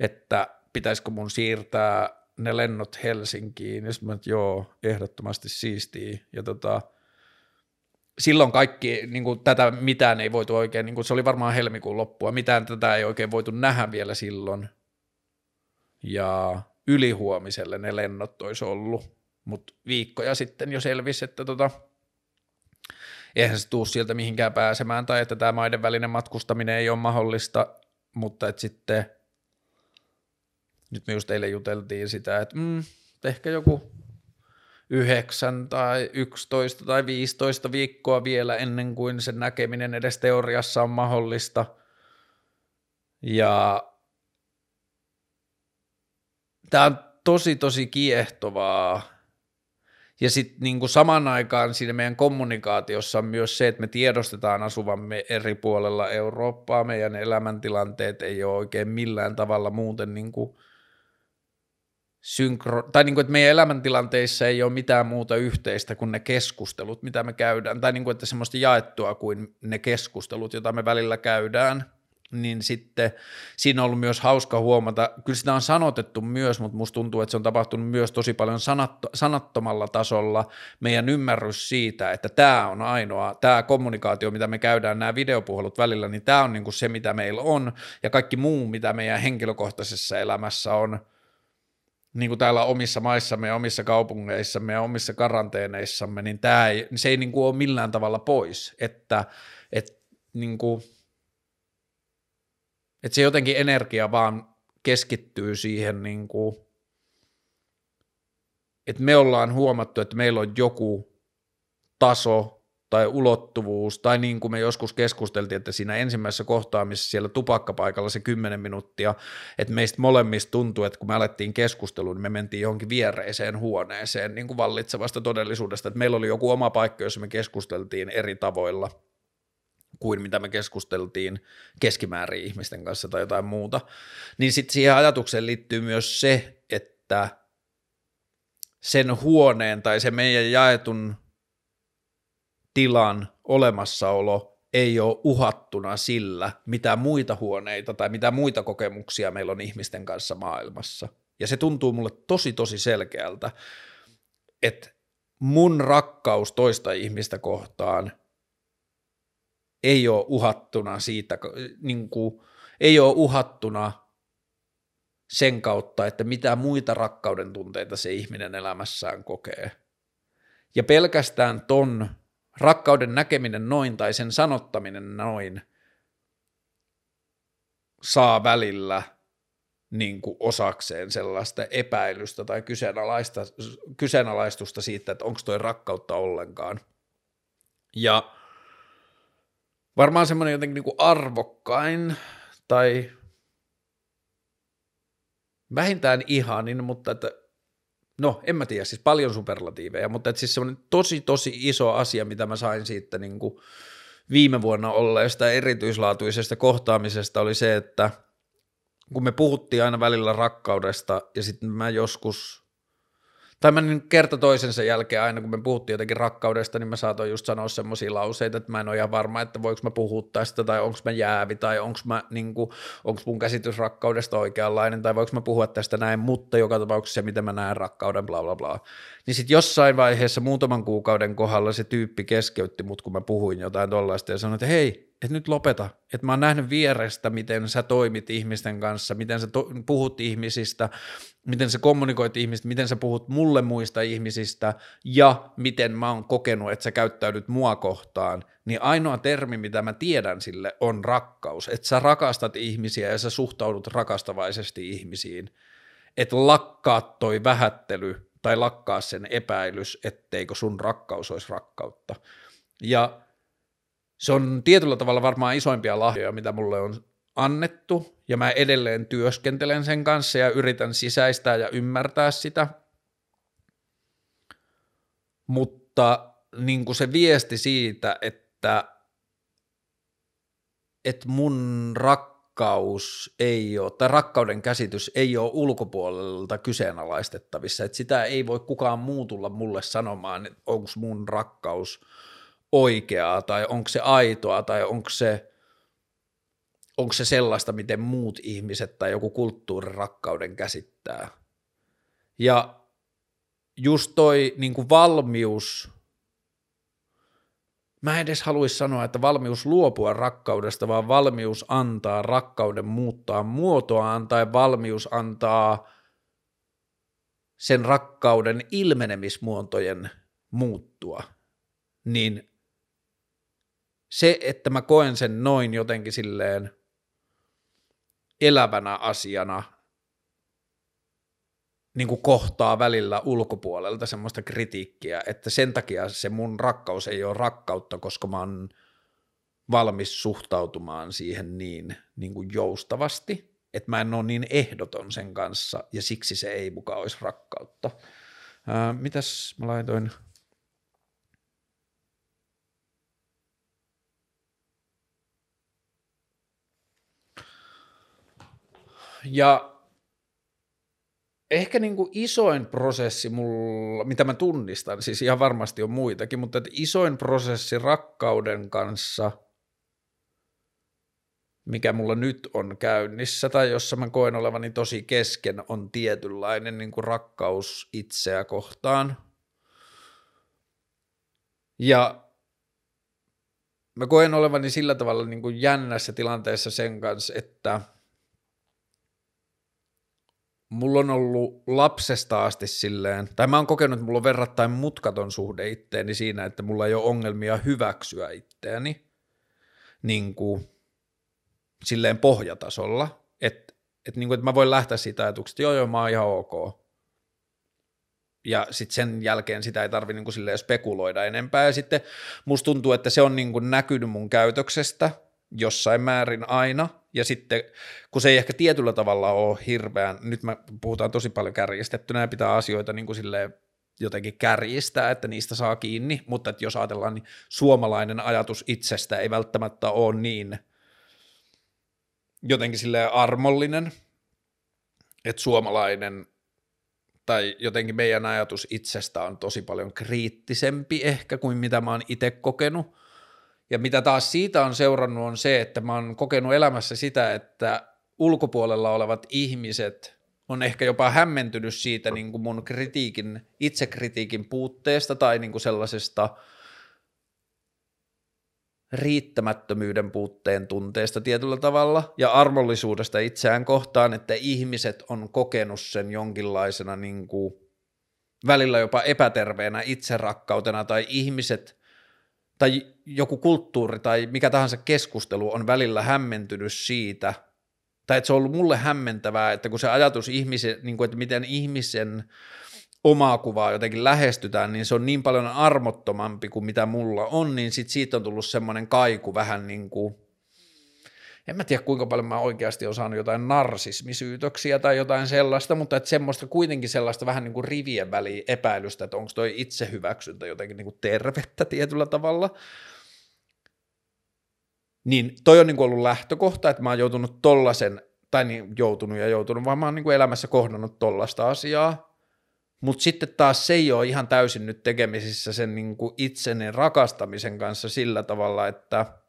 että pitäisikö mun siirtää ne lennot Helsinkiin, ja sitten joo, ehdottomasti siistiä, ja tota, silloin kaikki, niin kuin tätä mitään ei voitu oikein, niin kuin se oli varmaan helmikuun loppua, mitään tätä ei oikein voitu nähdä vielä silloin, ja ylihuomiselle ne lennot olisi ollut, mutta viikkoja sitten jo selvisi, että tota, eihän se tuu sieltä mihinkään pääsemään tai että tämä maiden välinen matkustaminen ei ole mahdollista, mutta että sitten nyt me just eilen juteltiin sitä, että mm, ehkä joku yhdeksän tai yksitoista tai 15 viikkoa vielä ennen kuin sen näkeminen edes teoriassa on mahdollista. Ja tämä on tosi tosi kiehtovaa. Ja sitten niin saman aikaan siinä meidän kommunikaatiossa on myös se, että me tiedostetaan asuvamme eri puolella Eurooppaa, meidän elämäntilanteet ei ole oikein millään tavalla muuten niin kuin synkro, tai niin kuin, että meidän elämäntilanteissa ei ole mitään muuta yhteistä kuin ne keskustelut, mitä me käydään, tai niin kuin, että semmoista jaettua kuin ne keskustelut, joita me välillä käydään – niin sitten siinä on ollut myös hauska huomata, kyllä sitä on sanotettu myös, mutta musta tuntuu, että se on tapahtunut myös tosi paljon sanatto, sanattomalla tasolla meidän ymmärrys siitä, että tämä on ainoa, tämä kommunikaatio, mitä me käydään, nämä videopuhelut välillä, niin tämä on niin kuin se, mitä meillä on, ja kaikki muu, mitä meidän henkilökohtaisessa elämässä on, niin kuin täällä omissa maissamme ja omissa kaupungeissamme ja omissa karanteeneissamme, niin tämä ei, se ei niin kuin ole millään tavalla pois, että, että niin kuin, että se jotenkin energia vaan keskittyy siihen, niin kuin, että me ollaan huomattu, että meillä on joku taso tai ulottuvuus, tai niin kuin me joskus keskusteltiin, että siinä ensimmäisessä kohtaamisessa siellä tupakkapaikalla se 10 minuuttia, että meistä molemmista tuntuu, että kun me alettiin keskusteluun, niin me mentiin johonkin viereiseen huoneeseen niin kuin vallitsevasta todellisuudesta, että meillä oli joku oma paikka, jossa me keskusteltiin eri tavoilla – kuin mitä me keskusteltiin keskimäärin ihmisten kanssa tai jotain muuta, niin sitten siihen ajatukseen liittyy myös se, että sen huoneen tai se meidän jaetun tilan olemassaolo ei ole uhattuna sillä, mitä muita huoneita tai mitä muita kokemuksia meillä on ihmisten kanssa maailmassa. Ja se tuntuu mulle tosi tosi selkeältä, että mun rakkaus toista ihmistä kohtaan ei ole uhattuna siitä, niin kuin, ei ole uhattuna sen kautta, että mitä muita rakkauden tunteita se ihminen elämässään kokee. Ja pelkästään ton rakkauden näkeminen noin tai sen sanottaminen noin saa välillä niin kuin osakseen sellaista epäilystä tai kyseenalaista, kyseenalaistusta siitä, että onko toi rakkautta ollenkaan. Ja varmaan semmoinen jotenkin niin kuin arvokkain tai vähintään ihanin, mutta että no en mä tiedä, siis paljon superlatiiveja, mutta että siis semmoinen tosi tosi iso asia, mitä mä sain siitä niin kuin viime vuonna olleesta erityislaatuisesta kohtaamisesta oli se, että kun me puhuttiin aina välillä rakkaudesta ja sitten mä joskus tai mä niin kerta toisensa jälkeen aina, kun me puhuttiin jotenkin rakkaudesta, niin mä saatoin just sanoa semmoisia lauseita, että mä en ole ihan varma, että voiko mä puhua tästä, tai onko mä jäävi, tai onko mä, niin onko mun käsitys rakkaudesta oikeanlainen, tai voiko mä puhua tästä näin, mutta joka tapauksessa se, miten mä näen rakkauden, bla bla bla. Niin sitten jossain vaiheessa muutaman kuukauden kohdalla se tyyppi keskeytti mut, kun mä puhuin jotain tollaista, ja sanoi, että hei, että nyt lopeta, että mä oon nähnyt vierestä, miten sä toimit ihmisten kanssa, miten sä to- puhut ihmisistä, miten sä kommunikoit ihmistä, miten sä puhut mulle muista ihmisistä ja miten mä oon kokenut, että sä käyttäydyt mua kohtaan, niin ainoa termi, mitä mä tiedän sille, on rakkaus, että sä rakastat ihmisiä ja sä suhtaudut rakastavaisesti ihmisiin, että lakkaa toi vähättely tai lakkaa sen epäilys, etteikö sun rakkaus olisi rakkautta. Ja se on tietyllä tavalla varmaan isoimpia lahjoja, mitä mulle on annettu, ja mä edelleen työskentelen sen kanssa ja yritän sisäistää ja ymmärtää sitä. Mutta niin kuin se viesti siitä, että, että mun rakkaus ei ole, tai rakkauden käsitys ei ole ulkopuolelta kyseenalaistettavissa, että sitä ei voi kukaan muu tulla mulle sanomaan, että onko mun rakkaus – oikeaa tai onko se aitoa tai onko se, onko se sellaista, miten muut ihmiset tai joku kulttuuri rakkauden käsittää. Ja just toi niin kuin valmius, mä en edes haluaisi sanoa, että valmius luopua rakkaudesta, vaan valmius antaa rakkauden muuttaa muotoaan tai valmius antaa sen rakkauden ilmenemismuotojen muuttua, niin se, että mä koen sen noin jotenkin silleen elävänä asiana, niin kuin kohtaa välillä ulkopuolelta semmoista kritiikkiä, että sen takia se mun rakkaus ei ole rakkautta, koska mä oon valmis suhtautumaan siihen niin, niin kuin joustavasti, että mä en ole niin ehdoton sen kanssa ja siksi se ei mukaan olisi rakkautta. Ää, mitäs mä laitoin Ja ehkä niin kuin isoin prosessi mulla, mitä mä tunnistan, siis ihan varmasti on muitakin, mutta että isoin prosessi rakkauden kanssa, mikä mulla nyt on käynnissä tai jossa mä koen olevani tosi kesken, on tietynlainen niin kuin rakkaus itseä kohtaan. Ja mä koen olevani sillä tavalla niin kuin jännässä tilanteessa sen kanssa, että – mulla on ollut lapsesta asti silleen, tai mä oon kokenut, että mulla on verrattain mutkaton suhde itteeni siinä, että mulla ei ole ongelmia hyväksyä itteeni niin kuin, silleen pohjatasolla, että et, niin kuin, että mä voin lähteä siitä ajatuksesta, että joo joo mä oon ihan ok. Ja sitten sen jälkeen sitä ei tarvi niin kuin spekuloida enempää. Ja sitten musta tuntuu, että se on niin kuin näkynyt mun käytöksestä jossain määrin aina – ja sitten kun se ei ehkä tietyllä tavalla ole hirveän, nyt me puhutaan tosi paljon kärjistettynä ja pitää asioita niin kuin silleen jotenkin kärjistää, että niistä saa kiinni, mutta että jos ajatellaan, niin suomalainen ajatus itsestä ei välttämättä ole niin jotenkin silleen armollinen, että suomalainen tai jotenkin meidän ajatus itsestä on tosi paljon kriittisempi ehkä kuin mitä mä oon itse kokenut, ja mitä taas siitä on seurannut on se, että mä oon kokenut elämässä sitä, että ulkopuolella olevat ihmiset on ehkä jopa hämmentynyt siitä niin kuin mun kritiikin, itsekritiikin puutteesta tai niin kuin sellaisesta riittämättömyyden puutteen tunteesta tietyllä tavalla ja armollisuudesta itseään kohtaan, että ihmiset on kokenut sen jonkinlaisena niin kuin välillä jopa epäterveenä itserakkautena tai ihmiset – tai joku kulttuuri tai mikä tahansa keskustelu on välillä hämmentynyt siitä, tai että se on ollut mulle hämmentävää, että kun se ajatus ihmisen, niin kuin, että miten ihmisen omaa kuvaa jotenkin lähestytään, niin se on niin paljon armottomampi kuin mitä mulla on, niin sit siitä on tullut semmoinen kaiku vähän niin kuin, en mä tiedä kuinka paljon mä oikeasti olen saanut jotain narsismisyytöksiä tai jotain sellaista, mutta että semmoista kuitenkin sellaista vähän niin kuin rivien väliin epäilystä, että onko toi itsehyväksyntä jotenkin niin kuin tervettä tietyllä tavalla. Niin toi on niin kuin ollut lähtökohta, että mä oon joutunut tollasen, tai niin joutunut ja joutunut, vaan mä oon niin kuin elämässä kohdannut tollasta asiaa, mutta sitten taas se ei ole ihan täysin nyt tekemisissä sen niin kuin rakastamisen kanssa sillä tavalla, että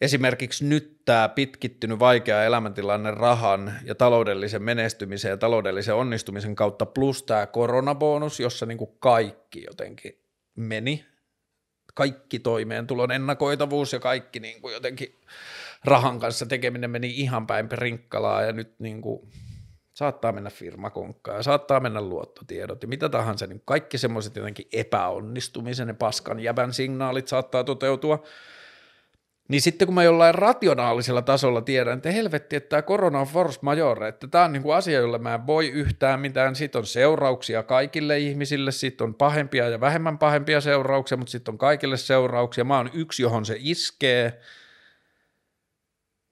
esimerkiksi nyt tämä pitkittynyt vaikea elämäntilanne rahan ja taloudellisen menestymisen ja taloudellisen onnistumisen kautta plus tämä koronabonus, jossa niin kuin kaikki jotenkin meni, kaikki toimeentulon ennakoitavuus ja kaikki niin kuin jotenkin rahan kanssa tekeminen meni ihan päin prinkkalaa ja nyt niin kuin saattaa mennä firmakonkkaan ja saattaa mennä luottotiedot ja mitä tahansa, niin kaikki semmoiset jotenkin epäonnistumisen ja paskan jävän signaalit saattaa toteutua. Niin sitten kun mä jollain rationaalisella tasolla tiedän, että helvetti, että tämä korona on force majore, että tämä on niin kuin asia, jolla mä en voi yhtään mitään, siitä on seurauksia kaikille ihmisille, siitä on pahempia ja vähemmän pahempia seurauksia, mutta sitten on kaikille seurauksia, mä oon yksi, johon se iskee,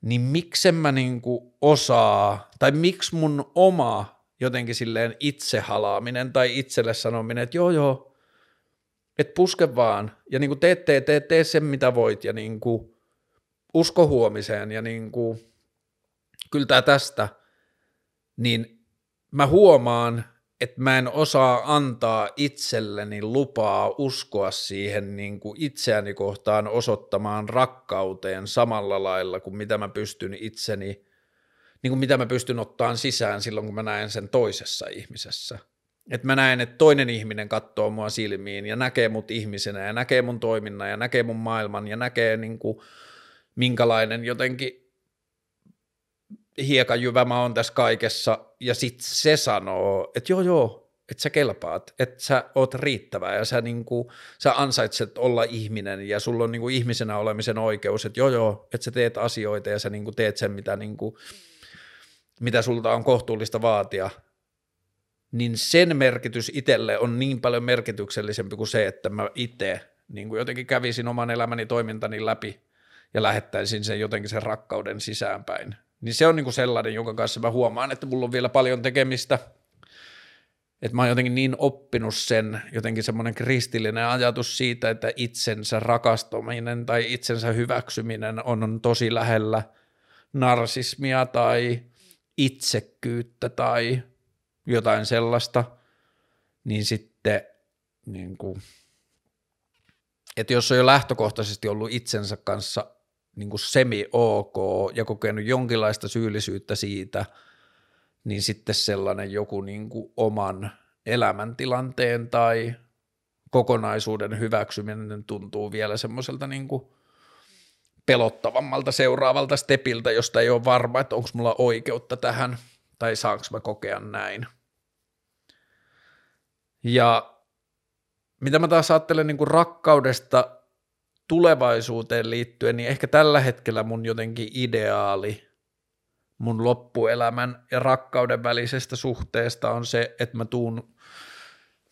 niin miksen mä niinku osaa, tai miksi mun oma jotenkin silleen itsehalaaminen tai itselle sanominen, että joo joo, että puske vaan, ja niinku tee, tee, tee, tee sen mitä voit, ja niinku usko huomiseen, ja niinku, kyllä tää tästä, niin mä huomaan, että mä en osaa antaa itselleni lupaa uskoa siihen niin kuin itseäni kohtaan osoittamaan rakkauteen samalla lailla kuin mitä mä pystyn itseni, niin kuin mitä mä pystyn ottaan sisään silloin, kun mä näen sen toisessa ihmisessä. Että mä näen, että toinen ihminen katsoo mua silmiin ja näkee mut ihmisenä ja näkee mun toiminnan ja näkee mun maailman ja näkee niin kuin, minkälainen jotenkin hiekajyvä mä oon tässä kaikessa, ja sit se sanoo, että joo joo, että sä kelpaat, että sä oot riittävä ja sä, niinku, sä ansaitset olla ihminen ja sulla on niinku ihmisenä olemisen oikeus, että joo joo, että sä teet asioita ja sä niinku teet sen, mitä, niinku, mitä sulta on kohtuullista vaatia, niin sen merkitys itselle on niin paljon merkityksellisempi kuin se, että mä itse niin kuin jotenkin kävisin oman elämäni toimintani läpi ja lähettäisin sen jotenkin sen rakkauden sisäänpäin niin se on niin kuin sellainen, jonka kanssa mä huomaan, että mulla on vielä paljon tekemistä. Että mä oon jotenkin niin oppinut sen, jotenkin semmoinen kristillinen ajatus siitä, että itsensä rakastaminen tai itsensä hyväksyminen on, on tosi lähellä narsismia tai itsekkyyttä tai jotain sellaista, niin sitten niin kuin, että jos on jo lähtökohtaisesti ollut itsensä kanssa niin kuin semi-ok ja kokenut jonkinlaista syyllisyyttä siitä, niin sitten sellainen joku niin kuin oman elämäntilanteen tai kokonaisuuden hyväksyminen tuntuu vielä semmoiselta niin kuin pelottavammalta seuraavalta stepiltä, josta ei ole varma, että onko mulla oikeutta tähän tai saanko mä kokea näin. Ja mitä mä taas ajattelen niin kuin rakkaudesta tulevaisuuteen liittyen, niin ehkä tällä hetkellä mun jotenkin ideaali mun loppuelämän ja rakkauden välisestä suhteesta on se, että mä tuun,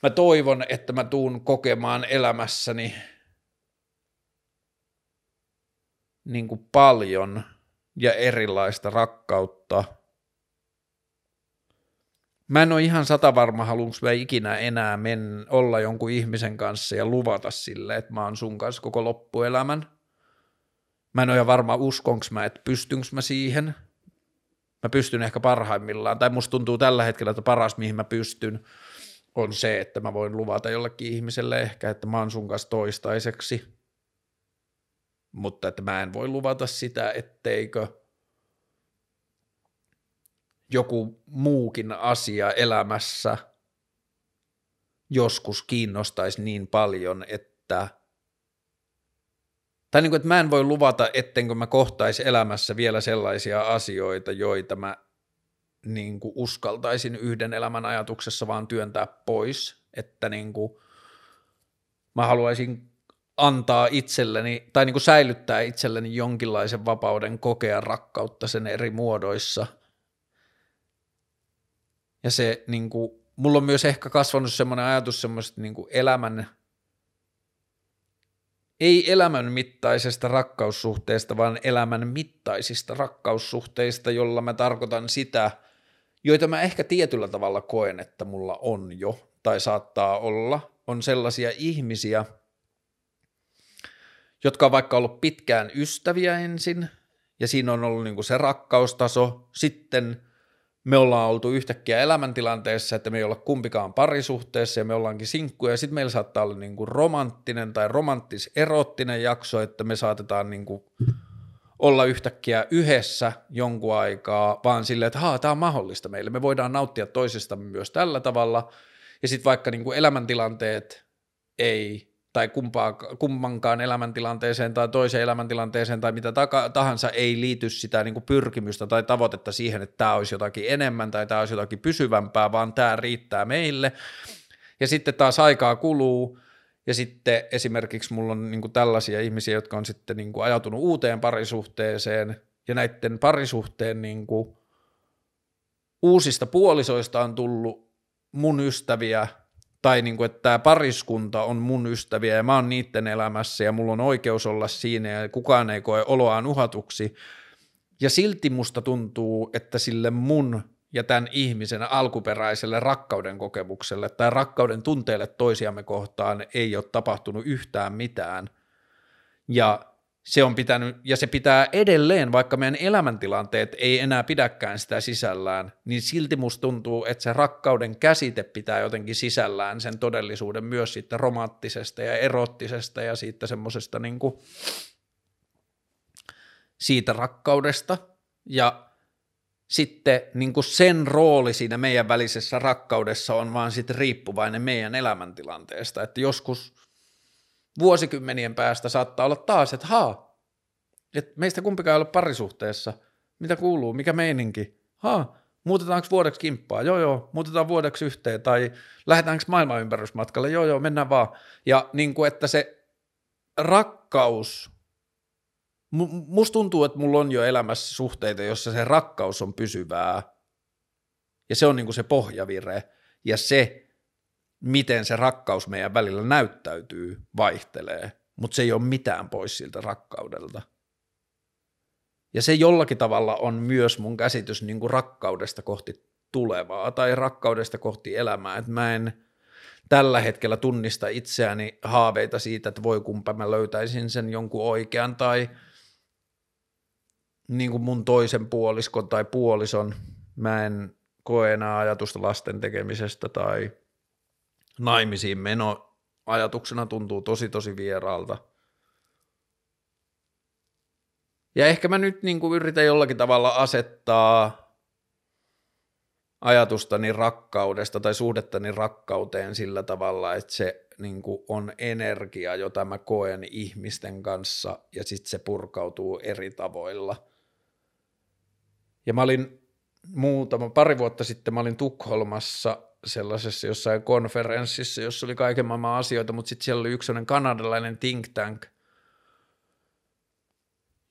mä toivon, että mä tuun kokemaan elämässäni niin kuin paljon ja erilaista rakkautta – Mä en ole ihan sata varma, haluanko mä ikinä enää men, olla jonkun ihmisen kanssa ja luvata sille, että mä oon sun kanssa koko loppuelämän. Mä en ole ihan varma, uskonko mä, että pystynkö mä siihen. Mä pystyn ehkä parhaimmillaan, tai musta tuntuu tällä hetkellä, että paras mihin mä pystyn on se, että mä voin luvata jollekin ihmiselle ehkä, että mä oon sun kanssa toistaiseksi. Mutta että mä en voi luvata sitä, etteikö – joku muukin asia elämässä joskus kiinnostaisi niin paljon, että tai niin kuin, että mä en voi luvata, ettenkö mä kohtaisi elämässä vielä sellaisia asioita, joita mä niin kuin uskaltaisin yhden elämän ajatuksessa vaan työntää pois, että niin kuin mä haluaisin antaa itselleni tai niin kuin säilyttää itselleni jonkinlaisen vapauden kokea rakkautta sen eri muodoissa – Ja se niin kuin, mulla on myös ehkä kasvanut semmoinen ajatus semmoista niin kuin elämän, ei elämän mittaisesta rakkaussuhteesta, vaan elämän mittaisista rakkaussuhteista, jolla mä tarkoitan sitä, joita mä ehkä tietyllä tavalla koen, että mulla on jo tai saattaa olla, on sellaisia ihmisiä, jotka on vaikka ollut pitkään ystäviä ensin, ja siinä on ollut niin kuin se rakkaustaso, sitten me ollaan oltu yhtäkkiä elämäntilanteessa, että me ei olla kumpikaan parisuhteessa ja me ollaankin sinkkuja, ja sitten meillä saattaa olla niin kuin romanttinen tai romanttis-erottinen jakso, että me saatetaan niin kuin olla yhtäkkiä yhdessä jonkun aikaa, vaan silleen, että tämä on mahdollista meille, me voidaan nauttia toisistamme myös tällä tavalla, ja sitten vaikka niin kuin elämäntilanteet ei tai kumpaa, kummankaan elämäntilanteeseen tai toiseen elämäntilanteeseen tai mitä tahansa ei liity sitä niin kuin pyrkimystä tai tavoitetta siihen, että tämä olisi jotakin enemmän tai tämä olisi jotakin pysyvämpää, vaan tämä riittää meille. Ja sitten taas aikaa kuluu ja sitten esimerkiksi mulla on niin tällaisia ihmisiä, jotka on sitten niin ajautunut uuteen parisuhteeseen ja näiden parisuhteen niin uusista puolisoista on tullut mun ystäviä tai niin kuin, että tämä pariskunta on mun ystäviä ja mä oon niiden elämässä ja mulla on oikeus olla siinä ja kukaan ei koe oloaan uhatuksi. Ja silti musta tuntuu, että sille mun ja tämän ihmisen alkuperäiselle rakkauden kokemukselle tai rakkauden tunteelle toisiamme kohtaan ei ole tapahtunut yhtään mitään. Ja se on pitänyt, ja se pitää edelleen, vaikka meidän elämäntilanteet ei enää pidäkään sitä sisällään, niin silti musta tuntuu, että se rakkauden käsite pitää jotenkin sisällään sen todellisuuden myös siitä romanttisesta ja erottisesta ja siitä semmoisesta niin siitä rakkaudesta. Ja sitten niin kuin sen rooli siinä meidän välisessä rakkaudessa on vaan sitten riippuvainen meidän elämäntilanteesta, että joskus – vuosikymmenien päästä saattaa olla taas, että haa, että meistä kumpikaan ei ole parisuhteessa. Mitä kuuluu? Mikä meininki? Haa, muutetaanko vuodeksi kimppaa? Joo, joo, muutetaan vuodeksi yhteen. Tai lähdetäänkö maailmanympärysmatkalle? Joo, joo, mennään vaan. Ja niin kuin, että se rakkaus, musta tuntuu, että mulla on jo elämässä suhteita, jossa se rakkaus on pysyvää. Ja se on niin kuin se pohjavire. Ja se miten se rakkaus meidän välillä näyttäytyy, vaihtelee, mutta se ei ole mitään pois siltä rakkaudelta. Ja se jollakin tavalla on myös mun käsitys niin kuin rakkaudesta kohti tulevaa tai rakkaudesta kohti elämää, että mä en tällä hetkellä tunnista itseäni haaveita siitä, että voi kumpa mä löytäisin sen jonkun oikean tai niin kuin mun toisen puoliskon tai puolison. Mä en koe enää ajatusta lasten tekemisestä tai – naimisiin meno ajatuksena tuntuu tosi tosi vieraalta. Ja ehkä mä nyt niin kuin yritän jollakin tavalla asettaa ajatustani rakkaudesta tai suhdettani rakkauteen sillä tavalla, että se niin kuin on energia, jota mä koen ihmisten kanssa ja sitten se purkautuu eri tavoilla. Ja mä olin muutama, pari vuotta sitten mä olin Tukholmassa sellaisessa jossain konferenssissa, jossa oli kaiken maailman asioita, mutta sitten siellä oli yksi kanadalainen think tank,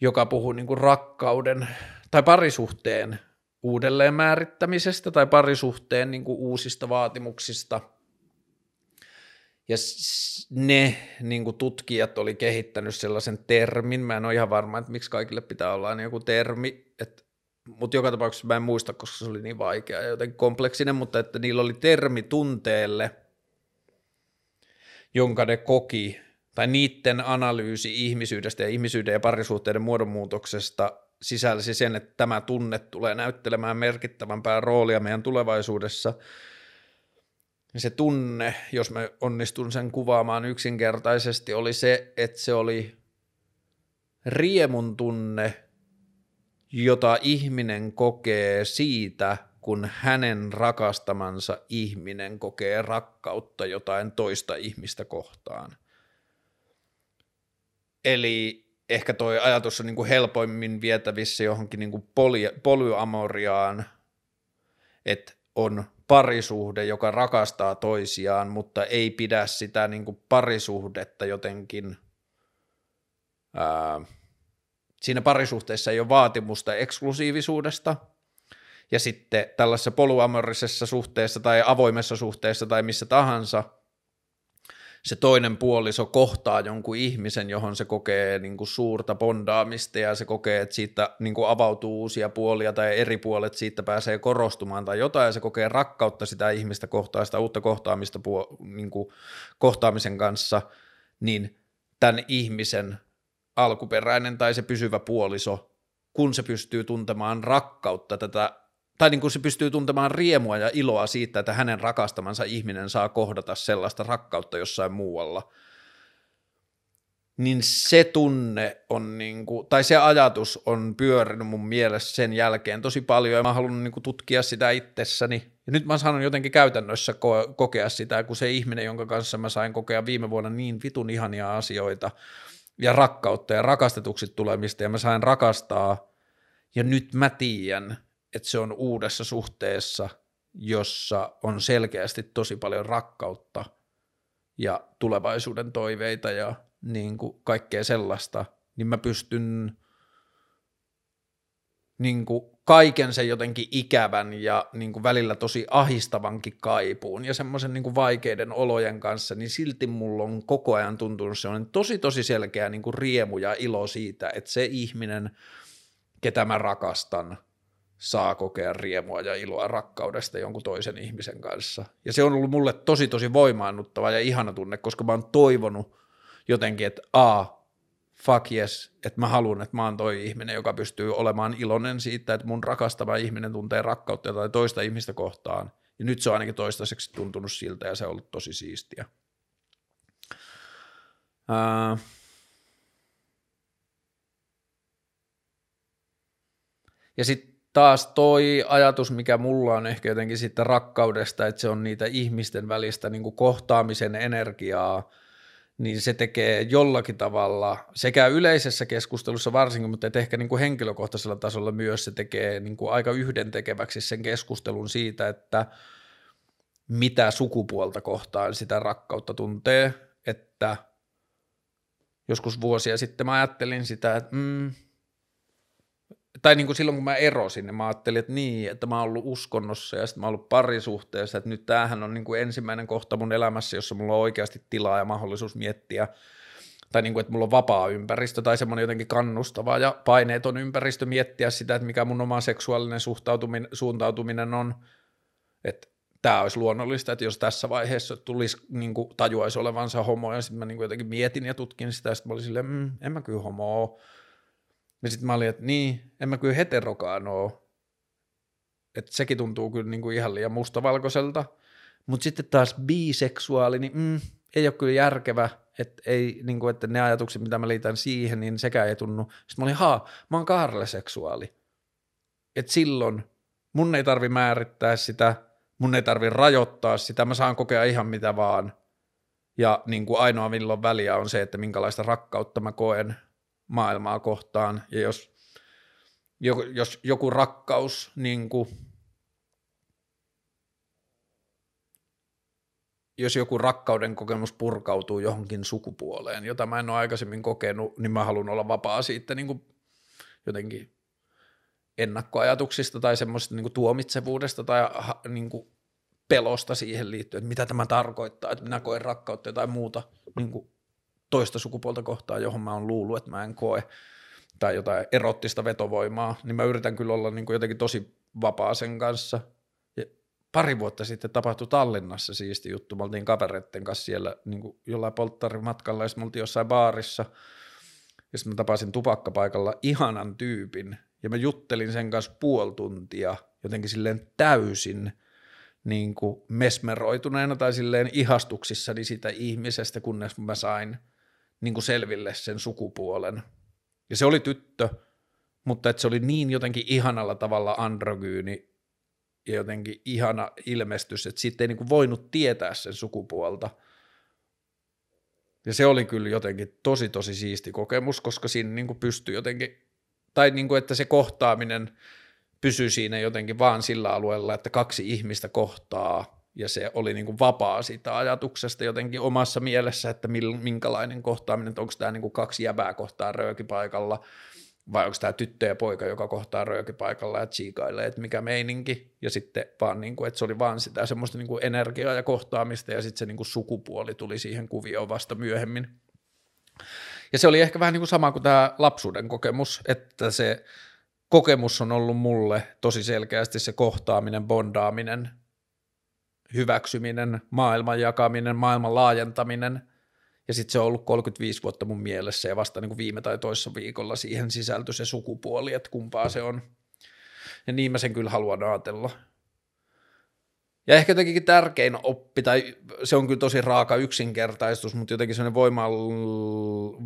joka puhuu niin kuin rakkauden tai parisuhteen uudelleen määrittämisestä tai parisuhteen niin kuin uusista vaatimuksista. Ja ne niin kuin tutkijat oli kehittänyt sellaisen termin, mä en ole ihan varma, että miksi kaikille pitää olla aina joku termi, että mutta joka tapauksessa mä en muista, koska se oli niin vaikea ja jotenkin kompleksinen, mutta että niillä oli termi tunteelle, jonka ne koki, tai niiden analyysi ihmisyydestä ja ihmisyyden ja parisuhteiden muodonmuutoksesta sisälsi sen, että tämä tunne tulee näyttelemään merkittävämpää roolia meidän tulevaisuudessa. Se tunne, jos mä onnistun sen kuvaamaan yksinkertaisesti, oli se, että se oli riemun tunne – jota ihminen kokee siitä, kun hänen rakastamansa ihminen kokee rakkautta jotain toista ihmistä kohtaan. Eli ehkä toi ajatus on niin kuin helpoimmin vietävissä johonkin niin kuin poly- polyamoriaan, että on parisuhde, joka rakastaa toisiaan, mutta ei pidä sitä niin kuin parisuhdetta jotenkin ää, siinä parisuhteessa ei ole vaatimusta eksklusiivisuudesta, ja sitten tällaisessa polyamorisessa suhteessa tai avoimessa suhteessa tai missä tahansa – se toinen puoliso kohtaa jonkun ihmisen, johon se kokee niin kuin suurta bondaamista ja se kokee, että siitä niin kuin avautuu uusia puolia tai eri puolet siitä pääsee korostumaan tai jotain. Ja se kokee rakkautta sitä ihmistä kohtaa, sitä uutta kohtaamista puo, niin kuin kohtaamisen kanssa, niin tämän ihmisen alkuperäinen tai se pysyvä puoliso, kun se pystyy tuntemaan rakkautta tätä tai niin kuin se pystyy tuntemaan riemua ja iloa siitä, että hänen rakastamansa ihminen saa kohdata sellaista rakkautta jossain muualla, niin se tunne on, niin kuin, tai se ajatus on pyörinyt mun mielessä sen jälkeen tosi paljon, ja mä haluan niin tutkia sitä itsessäni, ja nyt mä sanon jotenkin käytännössä ko- kokea sitä, kun se ihminen, jonka kanssa mä sain kokea viime vuonna niin vitun ihania asioita, ja rakkautta ja rakastetuksi tulemista, ja mä sain rakastaa, ja nyt mä tiedän, että se on uudessa suhteessa, jossa on selkeästi tosi paljon rakkautta ja tulevaisuuden toiveita ja niin kuin kaikkea sellaista, niin mä pystyn niin kuin kaiken sen jotenkin ikävän ja niin kuin välillä tosi ahistavankin kaipuun ja semmoisen niin kuin vaikeiden olojen kanssa, niin silti mulla on koko ajan tuntunut on tosi tosi selkeä niin kuin riemu ja ilo siitä, että se ihminen, ketä mä rakastan, saa kokea riemua ja iloa rakkaudesta jonkun toisen ihmisen kanssa. Ja se on ollut mulle tosi tosi voimaannuttava ja ihana tunne, koska mä oon toivonut jotenkin, että a, fuck yes, että mä haluan, että mä oon toi ihminen, joka pystyy olemaan iloinen siitä, että mun rakastava ihminen tuntee rakkautta tai toista ihmistä kohtaan. Ja nyt se on ainakin toistaiseksi tuntunut siltä ja se on ollut tosi siistiä. Uh, ja sitten taas toi ajatus, mikä mulla on ehkä jotenkin sitten rakkaudesta, että se on niitä ihmisten välistä niin kohtaamisen energiaa, niin se tekee jollakin tavalla sekä yleisessä keskustelussa varsinkin, mutta ehkä niin kuin henkilökohtaisella tasolla myös se tekee niin kuin aika yhdentekeväksi sen keskustelun siitä, että mitä sukupuolta kohtaan sitä rakkautta tuntee, että joskus vuosia sitten mä ajattelin sitä, että mm, tai niin kuin silloin kun mä erosin, niin mä ajattelin, että niin, että mä oon ollut uskonnossa ja sitten mä oon ollut parisuhteessa, että nyt tämähän on niin kuin ensimmäinen kohta mun elämässä, jossa mulla on oikeasti tilaa ja mahdollisuus miettiä, tai niin kuin, että mulla on vapaa ympäristö tai semmoinen jotenkin kannustava ja paineeton ympäristö miettiä sitä, että mikä mun oma seksuaalinen suhtautuminen, suuntautuminen on, että tämä olisi luonnollista, että jos tässä vaiheessa tulisi, niin kuin, tajuaisi olevansa homo, ja sitten mä niin kuin jotenkin mietin ja tutkin sitä, ja sitten mä olin silleen, mmm, en mä kyllä homo ja sitten mä olin, että niin, en mä kyllä heterokaan oo. Että sekin tuntuu kyllä niinku ihan liian mustavalkoiselta. Mutta sitten taas biseksuaali, niin mm, ei ole kyllä järkevä, että, ei, niinku, että ne ajatukset, mitä mä liitän siihen, niin sekään ei tunnu. Sitten mä olin, haa, mä oon kaarleseksuaali. Että silloin mun ei tarvi määrittää sitä, mun ei tarvi rajoittaa sitä, mä saan kokea ihan mitä vaan. Ja niin kuin ainoa milloin väliä on se, että minkälaista rakkautta mä koen maailmaa kohtaan. Ja jos, jos joku rakkaus niin kuin, jos joku rakkauden kokemus purkautuu johonkin sukupuoleen, jota mä en ole aikaisemmin kokenut, niin mä haluan olla vapaa siitä niin kuin jotenkin ennakkoajatuksista tai semmoisesta niin tuomitsevuudesta tai niin kuin pelosta siihen liittyen, että mitä tämä tarkoittaa, että minä koen rakkautta tai muuta niin kuin toista sukupuolta kohtaan, johon mä oon luullut, että mä en koe, tai jotain erottista vetovoimaa, niin mä yritän kyllä olla niin kuin jotenkin tosi vapaa sen kanssa. Ja pari vuotta sitten tapahtui Tallinnassa siisti juttu, me oltiin kavereiden kanssa siellä niin kuin jollain polttarimatkalla, ja sitten me oltiin jossain baarissa, ja sitten mä tapasin tupakkapaikalla ihanan tyypin, ja mä juttelin sen kanssa puoli tuntia, jotenkin silleen täysin – niin kuin mesmeroituneena tai silleen ihastuksissani sitä ihmisestä, kunnes mä sain niin kuin selville sen sukupuolen. Ja se oli tyttö, mutta että se oli niin jotenkin ihanalla tavalla androgyyni ja jotenkin ihana ilmestys, että sitten ei niin kuin voinut tietää sen sukupuolta. Ja se oli kyllä jotenkin tosi tosi siisti kokemus, koska siinä niin kuin pystyi jotenkin, tai niin kuin, että se kohtaaminen pysyi siinä jotenkin vaan sillä alueella, että kaksi ihmistä kohtaa ja se oli niin kuin vapaa siitä ajatuksesta jotenkin omassa mielessä, että minkälainen kohtaaminen, että onko tämä niin kuin kaksi jäbää kohtaa röökipaikalla vai onko tämä tyttö ja poika, joka kohtaa röökipaikalla ja tsiikailee, että mikä meininki, ja sitten vaan niin kuin, että se oli vaan sitä semmoista niin kuin energiaa ja kohtaamista, ja sitten se niin kuin sukupuoli tuli siihen kuvioon vasta myöhemmin. Ja se oli ehkä vähän niin kuin sama kuin tämä lapsuuden kokemus, että se kokemus on ollut mulle tosi selkeästi se kohtaaminen, bondaaminen, hyväksyminen, maailman jakaminen, maailman laajentaminen – ja sitten se on ollut 35 vuotta mun mielessä ja vasta niin kuin viime tai toissa viikolla siihen sisältyi se sukupuoli, että kumpaa se on. Ja niin mä sen kyllä haluan ajatella. Ja ehkä jotenkin tärkein oppi, tai se on kyllä tosi raaka yksinkertaistus, mutta jotenkin sellainen voima,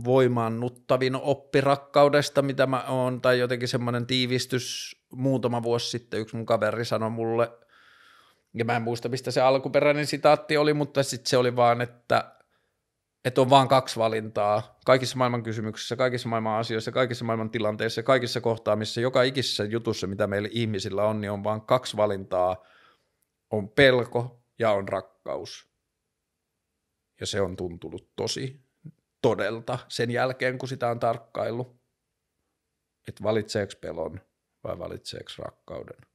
voimaannuttavin oppi rakkaudesta, mitä mä oon, tai jotenkin semmoinen tiivistys muutama vuosi sitten yksi mun kaveri sanoi mulle, ja mä en muista, mistä se alkuperäinen sitaatti oli, mutta sitten se oli vaan, että että on vaan kaksi valintaa kaikissa maailman kysymyksissä, kaikissa maailman asioissa, kaikissa maailman tilanteissa, kaikissa kohtaamissa, joka ikisessä jutussa, mitä meillä ihmisillä on, niin on vaan kaksi valintaa. On pelko ja on rakkaus. Ja se on tuntunut tosi todelta sen jälkeen, kun sitä on tarkkailu. Että valitseeko pelon vai valitseeko rakkauden.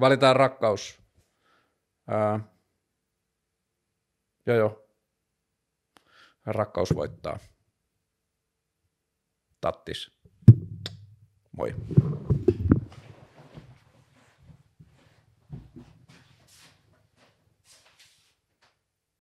Valitaan rakkaus. Ää, joo joo, Rakkaus voittaa. Tattis. Moi.